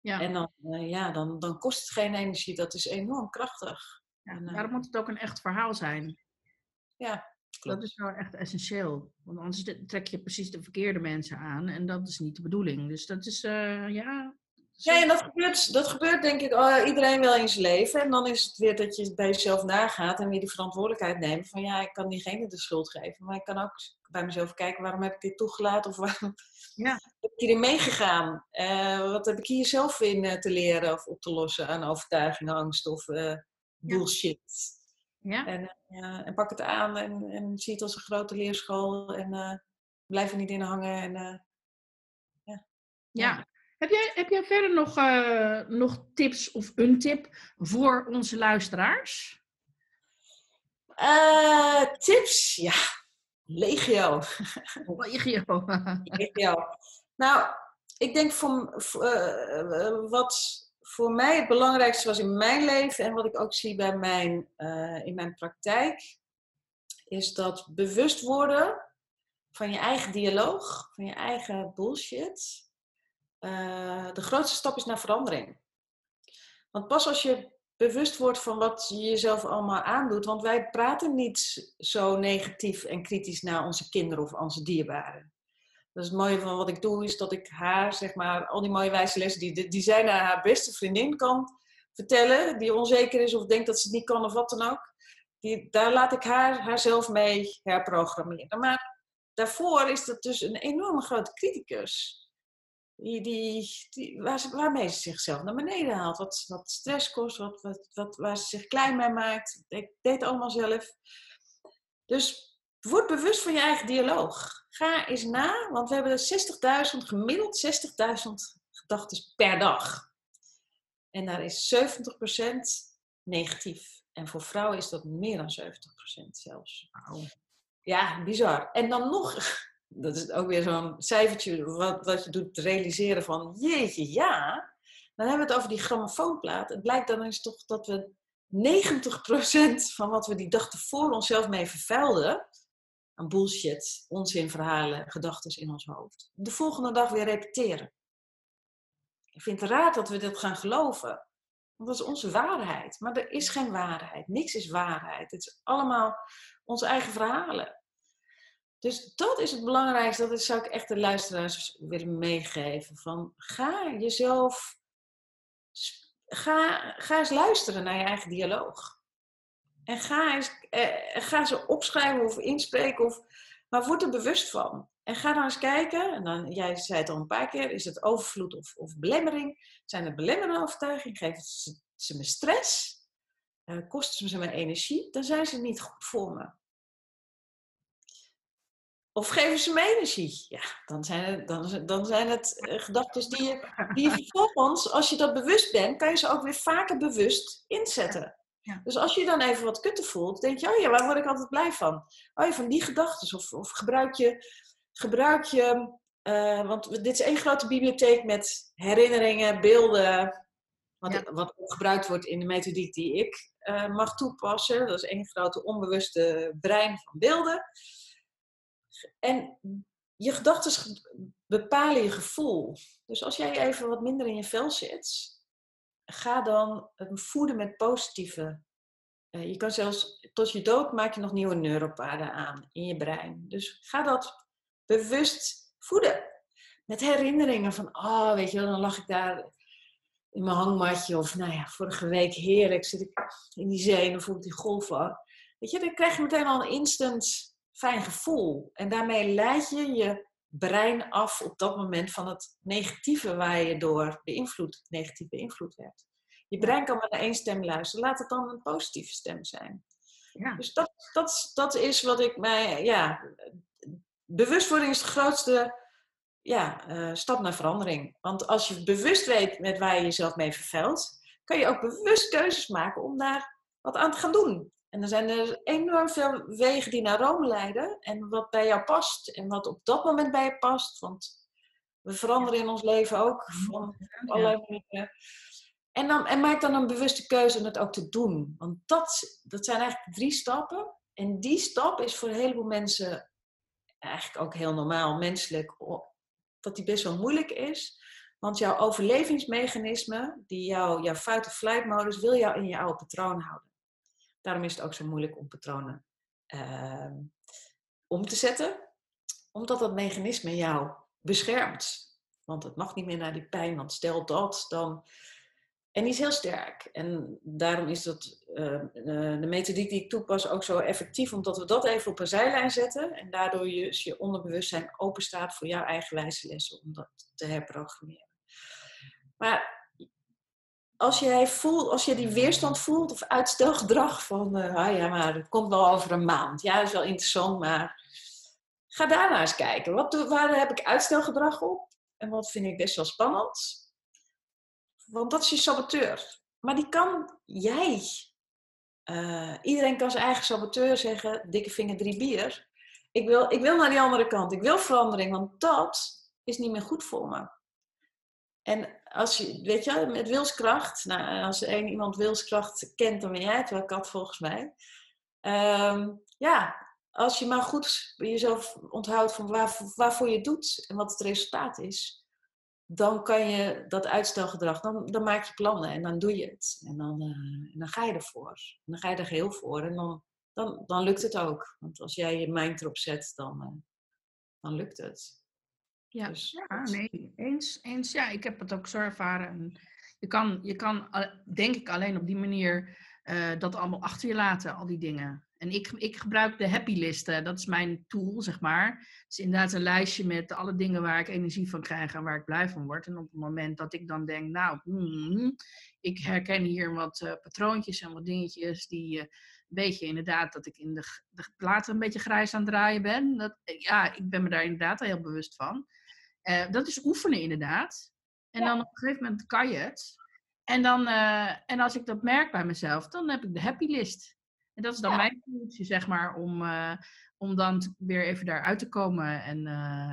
Ja. En dan, uh, ja, dan, dan kost het geen energie. Dat is enorm krachtig. Ja, en, uh, daarom moet het ook een echt verhaal zijn. Ja, klopt. Dat is wel echt essentieel. Want anders trek je precies de verkeerde mensen aan. En dat is niet de bedoeling. Dus dat is, uh, ja... Ja, en dat gebeurt, dat gebeurt denk ik oh, iedereen wel in zijn leven. En dan is het weer dat je bij jezelf nagaat en weer die verantwoordelijkheid neemt. Van ja, ik kan diegene de schuld geven. Maar ik kan ook bij mezelf kijken, waarom heb ik dit toegelaten? Of waarom ja. heb ik hierin meegegaan? Uh, wat heb ik hier zelf in uh, te leren of op te lossen aan overtuigingen, angst of bullshit? Ja. En, en, pak het aan en, en, zie het als een grote leerschool en blijf er niet in hangen. En, ja. ja. Heb jij, heb jij verder nog, nog tips of een tip voor onze luisteraars? tips, ja Legio. Legio. Legio. Nou, ik denk voor, uh, wat voor mij het belangrijkste was in mijn leven en wat ik ook zie bij mijn, in mijn praktijk, is dat bewust worden van je eigen dialoog, van je eigen bullshit, uh, de grootste stap is naar verandering. Want pas als je bewust wordt van wat je jezelf allemaal aandoet. Want wij praten niet zo negatief en kritisch naar onze kinderen of onze dierbaren. Dat is het mooie van wat ik doe, is dat ik haar, zeg maar, al die mooie wijze lessen die, die zij naar haar beste vriendin kan vertellen, die onzeker is of denkt dat ze het niet kan of wat dan ook. Die, daar laat ik haar haarzelf mee herprogrammeren. Maar daarvoor is dat dus een enorme grote criticus die, die, die, waar ze, waarmee ze zichzelf naar beneden haalt. Wat, wat stress kost, wat, wat, wat, waar ze zich klein mee maakt. Ik deed het allemaal zelf. Dus word bewust van je eigen dialoog. Ga eens na, want we hebben 60.000, gemiddeld 60.000 gedachten per dag. En daar is 70% negatief. En voor vrouwen is dat meer dan 70% zelfs. Ja, bizar. En dan nog dat is ook weer zo'n cijfertje wat, wat je doet realiseren van, jeetje, ja. Dan hebben we het over die grammofoonplaat. Het blijkt dan eens toch dat we 90% van wat we die dag voor onszelf mee vervuilden, aan bullshit, onzinverhalen, gedachten in ons hoofd, de volgende dag weer repeteren. Ik vind het raar dat we dat gaan geloven. Want dat is onze waarheid. Maar er is geen waarheid. Niks is waarheid. Het is allemaal onze eigen verhalen. Dus dat is het belangrijkste. Dat zou ik echt de luisteraars willen meegeven. Van, ga jezelf... Ga, ga eens luisteren naar je eigen dialoog. En ga, eens, eh, ga ze opschrijven of inspreken. Of, maar word er bewust van. En ga dan eens kijken. En dan, jij zei het al een paar keer. Is het overvloed of, of belemmering? Zijn het belemmerende overtuigingen? Geven ze, ze me stress? Uh, kosten ze me energie? Dan zijn ze niet goed voor me. Of geven ze me energie? Ja, dan zijn het, dan, dan zijn het uh, gedachten die je, die je vervolgens, als je dat bewust bent, kan je ze ook weer vaker bewust inzetten. Ja. Dus als je dan even wat kutten voelt, denk je, oh ja, waar word ik altijd blij van? Oh ja, van die gedachten. Of, of gebruik je, gebruik je uh, want dit is één grote bibliotheek met herinneringen, beelden, wat, wat gebruikt wordt in de methodiek die ik uh, mag toepassen. Dat is één grote onbewuste brein van beelden. En je gedachten bepalen je gevoel. Dus als jij even wat minder in je vel zit, ga dan voeden met positieve. Uh, je kan zelfs tot je dood maak je nog nieuwe neuropaden aan in je brein. Dus ga dat bewust voeden. Met herinneringen van, oh, weet je wel, dan lag ik daar in mijn hangmatje. Of nou ja, vorige week heerlijk zit ik in die zee en voel ik die golven. Weet je, dan krijg je meteen al een instant fijn gevoel. En daarmee leid je je brein af op dat moment van het negatieve waar je door beïnvloed, negatief beïnvloed werd. Je brein kan maar naar één stem luisteren. Laat het dan een positieve stem zijn. Ja. Dus dat, dat, dat is wat ik mij, ja, bewustwording is de grootste ja, uh, stap naar verandering. Want als je bewust weet met waar je jezelf mee vervuilt, kan je ook bewust keuzes maken om daar wat aan te gaan doen. En er zijn er enorm veel wegen die naar Rome leiden. En wat bij jou past en wat op dat moment bij je past. Want we veranderen in ons leven ook van allerlei manieren. En, dan, en maak dan een bewuste keuze om het ook te doen. Want dat, dat zijn eigenlijk drie stappen. En die stap is voor een heleboel mensen eigenlijk ook heel normaal, menselijk, dat die best wel moeilijk is. Want jouw overlevingsmechanisme, die jou, jouw fight-of-flight modus, wil jou in je oude patroon houden. Daarom is het ook zo moeilijk om patronen uh, om te zetten. Omdat dat mechanisme jou beschermt. Want het mag niet meer naar die pijn, want stel dat, dan en die is heel sterk. En daarom is dat, uh, de methodiek die ik toepas ook zo effectief, omdat we dat even op een zijlijn zetten. En daardoor je, je onderbewustzijn open staat voor jouw eigen wijze lessen om dat te herprogrammeren. Maar als jij voelt, als je die weerstand voelt of uitstelgedrag van, uh, ah ja, maar het komt wel over een maand. Ja, dat is wel interessant, maar ga daarna eens kijken. Wat, waar heb ik uitstelgedrag op? En wat vind ik best wel spannend? Want dat is je saboteur. Maar die kan jij. Uh, iedereen kan zijn eigen saboteur zeggen, dikke vinger drie bier. Ik wil, ik wil naar die andere kant. Ik wil verandering, want dat is niet meer goed voor me. En als je, weet je, met wilskracht, nou, als één iemand wilskracht kent, dan ben jij het wel kat volgens mij. Um, ja, als je maar goed jezelf onthoudt van waar, waarvoor je doet en wat het resultaat is, dan kan je dat uitstelgedrag, dan, dan maak je plannen en dan doe je het. En dan, uh, en dan ga je ervoor. En dan ga je er geheel voor en dan, dan, dan lukt het ook. Want als jij je mind erop zet, dan, uh, dan lukt het. Ja, dus, ja nee, eens, eens. Ja, ik heb het ook zo ervaren. Je kan, je kan denk ik alleen op die manier uh, dat allemaal achter je laten, al die dingen. En ik, ik gebruik de happy listen. Dat is mijn tool, zeg maar. Het is inderdaad een lijstje met alle dingen waar ik energie van krijg en waar ik blij van word. En op het moment dat ik dan denk, nou, hmm, ik herken hier wat uh, patroontjes en wat dingetjes die... Uh, weet je inderdaad dat ik in de, de platen een beetje grijs aan het draaien ben. Dat, ja, ik ben me daar inderdaad heel bewust van. Uh, dat is oefenen inderdaad. En dan op een gegeven moment kan je het. En, dan, en als ik dat merk bij mezelf, dan heb ik de happy list. En dat is dan mijn toeltje, zeg maar, om, uh, om dan weer even daaruit te komen. En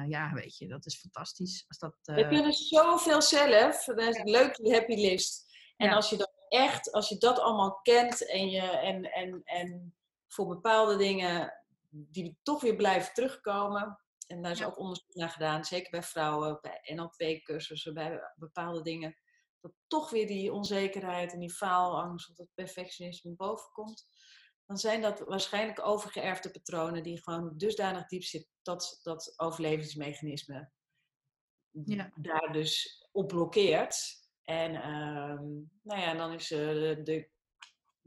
ja, weet je, dat is fantastisch. Als dat. Je kunt dus zoveel zelf. Dat is leuk, die happy list. En als je dat echt, als je dat allemaal kent en, je, en, en, en voor bepaalde dingen die toch weer blijven terugkomen. En daar is ook onderzoek naar gedaan, zeker bij vrouwen, bij NLP-cursussen, bij bepaalde dingen. Dat toch weer die onzekerheid en die faalangst of dat perfectionisme bovenkomt dan zijn dat waarschijnlijk overgeërfde patronen die gewoon dusdanig diep zitten dat dat overlevingsmechanisme ja. daar dus op blokkeert. En um, nou ja, dan is uh, de,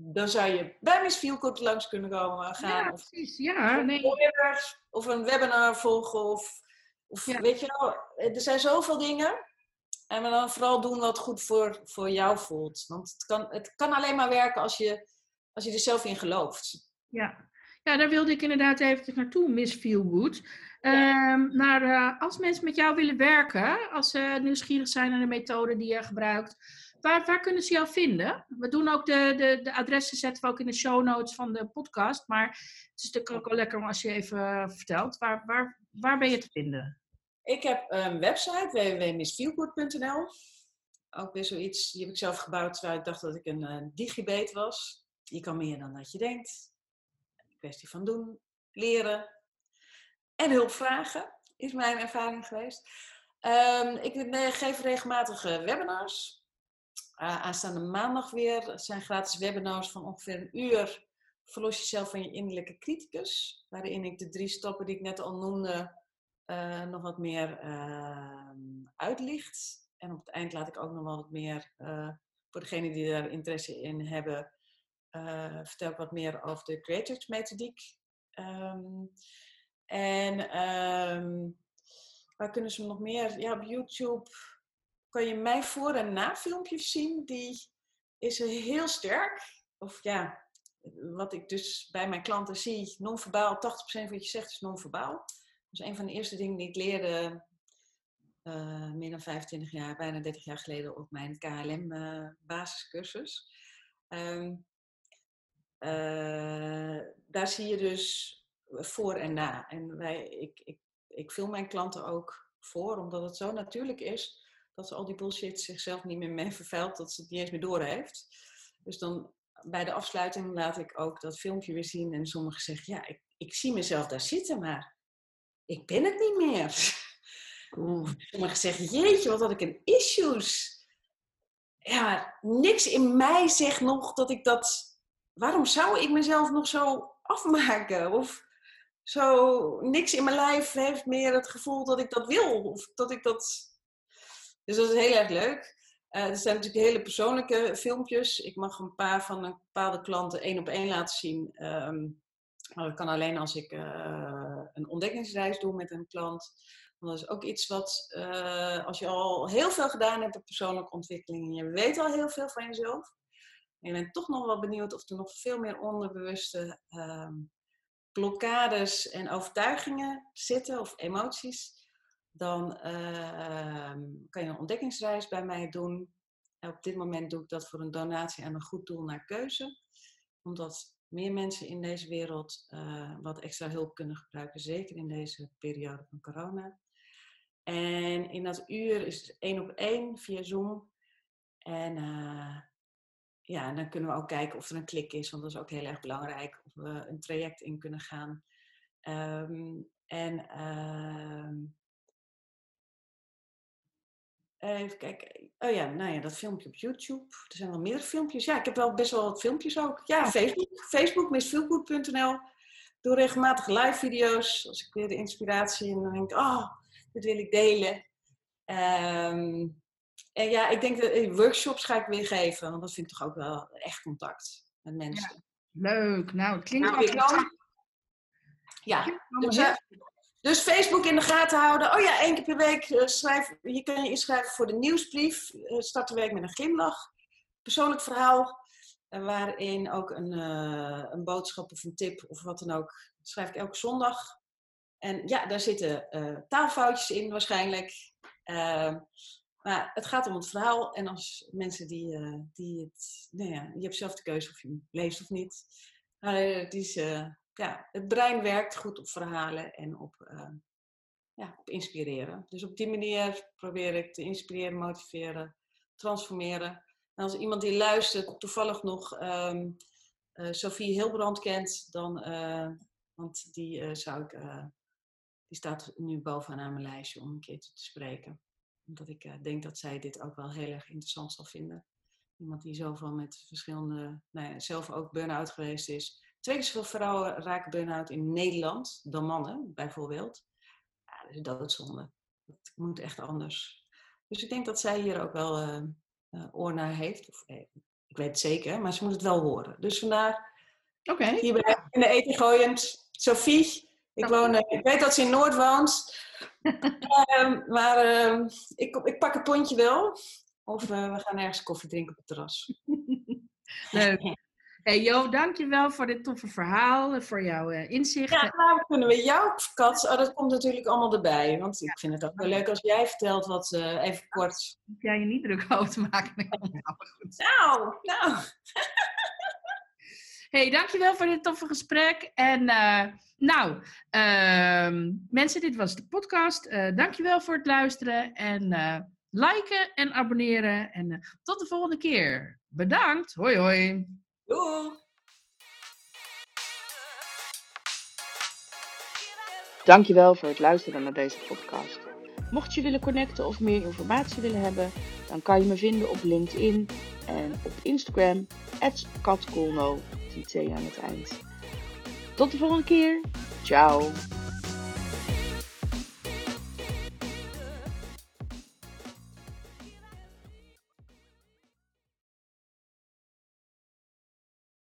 dan zou je bij Miss Feelgood langs kunnen komen gaan. Ja, precies. Ja, nee. of een webinar volgen. Of, of weet je wel, er zijn zoveel dingen. En we dan vooral doen wat goed voor, voor jou voelt. Want het kan, het kan alleen maar werken als je als je er zelf in gelooft. Ja. ja, daar wilde ik inderdaad even naartoe, Miss Feelgood. Ja. Um, maar uh, als mensen met jou willen werken, als ze nieuwsgierig zijn naar de methode die je gebruikt, waar, waar kunnen ze jou vinden? We doen ook de, de, de adressen zetten we ook in de show notes van de podcast. Maar het is natuurlijk ook wel lekker als je even vertelt. Waar, waar, waar ben je te vinden? Ik heb een website, www.missfeelgood.nl. Ook weer zoiets, die heb ik zelf gebouwd terwijl ik dacht dat ik een uh, was. Je kan meer dan dat je denkt. Een kwestie van doen, leren en hulp vragen is mijn ervaring geweest. Um, ik geef regelmatig webinars. Uh, aanstaande maandag weer zijn gratis webinars van ongeveer een uur. Verlos jezelf van je innerlijke criticus. Waarin ik de drie stappen die ik net al noemde eh, nog wat meer ehm, uitlicht. En op het eind laat ik ook nog wel wat meer, uh, voor degenen die daar interesse in hebben, vertel ik wat meer over de Creators Methodiek. Um, en um, waar kunnen ze nog meer? Ja, op YouTube kan je mij voor- en na filmpjes zien. Die is heel sterk. Of ja, wat ik dus bij mijn klanten zie, non-verbaal, 80% van wat je zegt is non-verbaal. Dat is een van de eerste dingen die ik leerde uh, meer dan 25 jaar, bijna 30 jaar geleden op mijn KLM uh, basiscursus. Um, uh, daar zie je dus voor en na. En wij, ik, ik, ik film mijn klanten ook voor, omdat het zo natuurlijk is dat al die bullshit zichzelf niet meer mee vervuilt, dat ze het niet eens meer door heeft. Dus dan bij de afsluiting laat ik ook dat filmpje weer zien. En sommigen zeggen, ja, ik, ik zie mezelf daar zitten, maar ik ben het niet meer. Sommigen zeggen, jeetje, wat had ik een issues. Ja, niks in mij zegt nog dat ik dat... Waarom zou ik mezelf nog zo afmaken? Of zo, niks in mijn lijf heeft meer het gevoel dat ik dat wil. Of dat ik dat... Dus dat is heel erg leuk. Uh, er zijn natuurlijk hele persoonlijke filmpjes. Ik mag een paar van een bepaalde klanten één op één laten zien. Um, maar dat kan alleen als ik uh, een ontdekkingsreis doe met een klant. Want dat is ook iets wat, uh, als je al heel veel gedaan hebt op persoonlijke ontwikkeling en je weet al heel veel van jezelf, en je bent toch nog wel benieuwd of er nog veel meer onderbewuste uh, blokkades en overtuigingen zitten of emoties, dan uh, kan je een ontdekkingsreis bij mij doen. En op dit moment doe ik dat voor een donatie aan een goed doel naar keuze. Omdat meer mensen in deze wereld uh, wat extra hulp kunnen gebruiken, zeker in deze periode van corona. En in dat uur is het één op één via Zoom. En uh, ja, dan kunnen we ook kijken of er een klik is, want dat is ook heel erg belangrijk. Of we een traject in kunnen gaan. Um, en uh, even kijken. Oh ja, nou ja, dat filmpje op YouTube. Er zijn wel meer filmpjes. Ja, ik heb wel best wel wat filmpjes ook. Ja, Facebook. Facebook, missfeelgood.nl. Doe regelmatig live video's. Als ik weer de inspiratie en dan denk ik, oh, dit wil ik delen. Um, en ja, ik denk dat workshops ga ik weer geven, want dat vind ik toch ook wel echt contact met mensen. Ja, leuk. Nou, het klinkt nou. Ja, dus, uh, dus, Facebook in de gaten houden. Oh ja, één keer per week uh, schrijf, je kan je inschrijven voor de nieuwsbrief. Uh, start de week met een glimlach. Persoonlijk verhaal, waarin ook een, een boodschap of een tip of wat dan ook, schrijf ik elke zondag. En ja, daar zitten taalfoutjes in waarschijnlijk. Maar het gaat om het verhaal. En als mensen die, uh, die het. Nou ja, je hebt zelf de keuze of je leest of niet. Maar het, is, uh, ja, het brein werkt goed op verhalen en op, uh, ja, op inspireren. Dus op die manier probeer ik te inspireren, motiveren, transformeren. En als iemand die luistert toevallig nog um, Sophie Hilbrand kent, dan. want die zou ik. die staat nu bovenaan mijn lijstje om een keer te spreken omdat ik denk dat zij dit ook wel heel erg interessant zal vinden. Iemand die zoveel met verschillende, nou ja, zelf ook burn-out geweest is. Twee keer zoveel vrouwen raken burn-out in Nederland dan mannen, bijvoorbeeld. Ja, dat is doodzonde. Dat moet echt anders. Dus ik denk dat zij hier ook wel uh, uh, oor naar heeft. Of, eh, ik weet het zeker, maar ze moet het wel horen. Dus vandaar okay. hierbij in de eten gooiend. Sophie, ik, woon, ik weet dat ze in Noord woont um, maar um, ik, ik pak het pontje wel. Of we gaan ergens koffie drinken op het terras. Leuk. Hey Jo, dankjewel voor dit toffe verhaal, voor jouw uh, inzichten. Ja, nou kunnen we jou, Kat, oh, dat komt natuurlijk allemaal erbij. Want ik vind het ook wel leuk als jij vertelt wat, uh, even kort. Hoef jij je niet druk over te maken. nou, nou. hey, dankjewel voor dit toffe gesprek. En uh, nou, uh, mensen, dit was de podcast. Dankjewel voor het luisteren. En liken en abonneren. En tot de volgende keer. Bedankt. Hoi hoi. Doei. Dankjewel voor het luisteren naar deze podcast. Mocht je willen connecten of meer informatie willen hebben, dan kan je me vinden op LinkedIn en op Instagram, katkolno, die aan het eind. Tot de volgende keer. Ciao.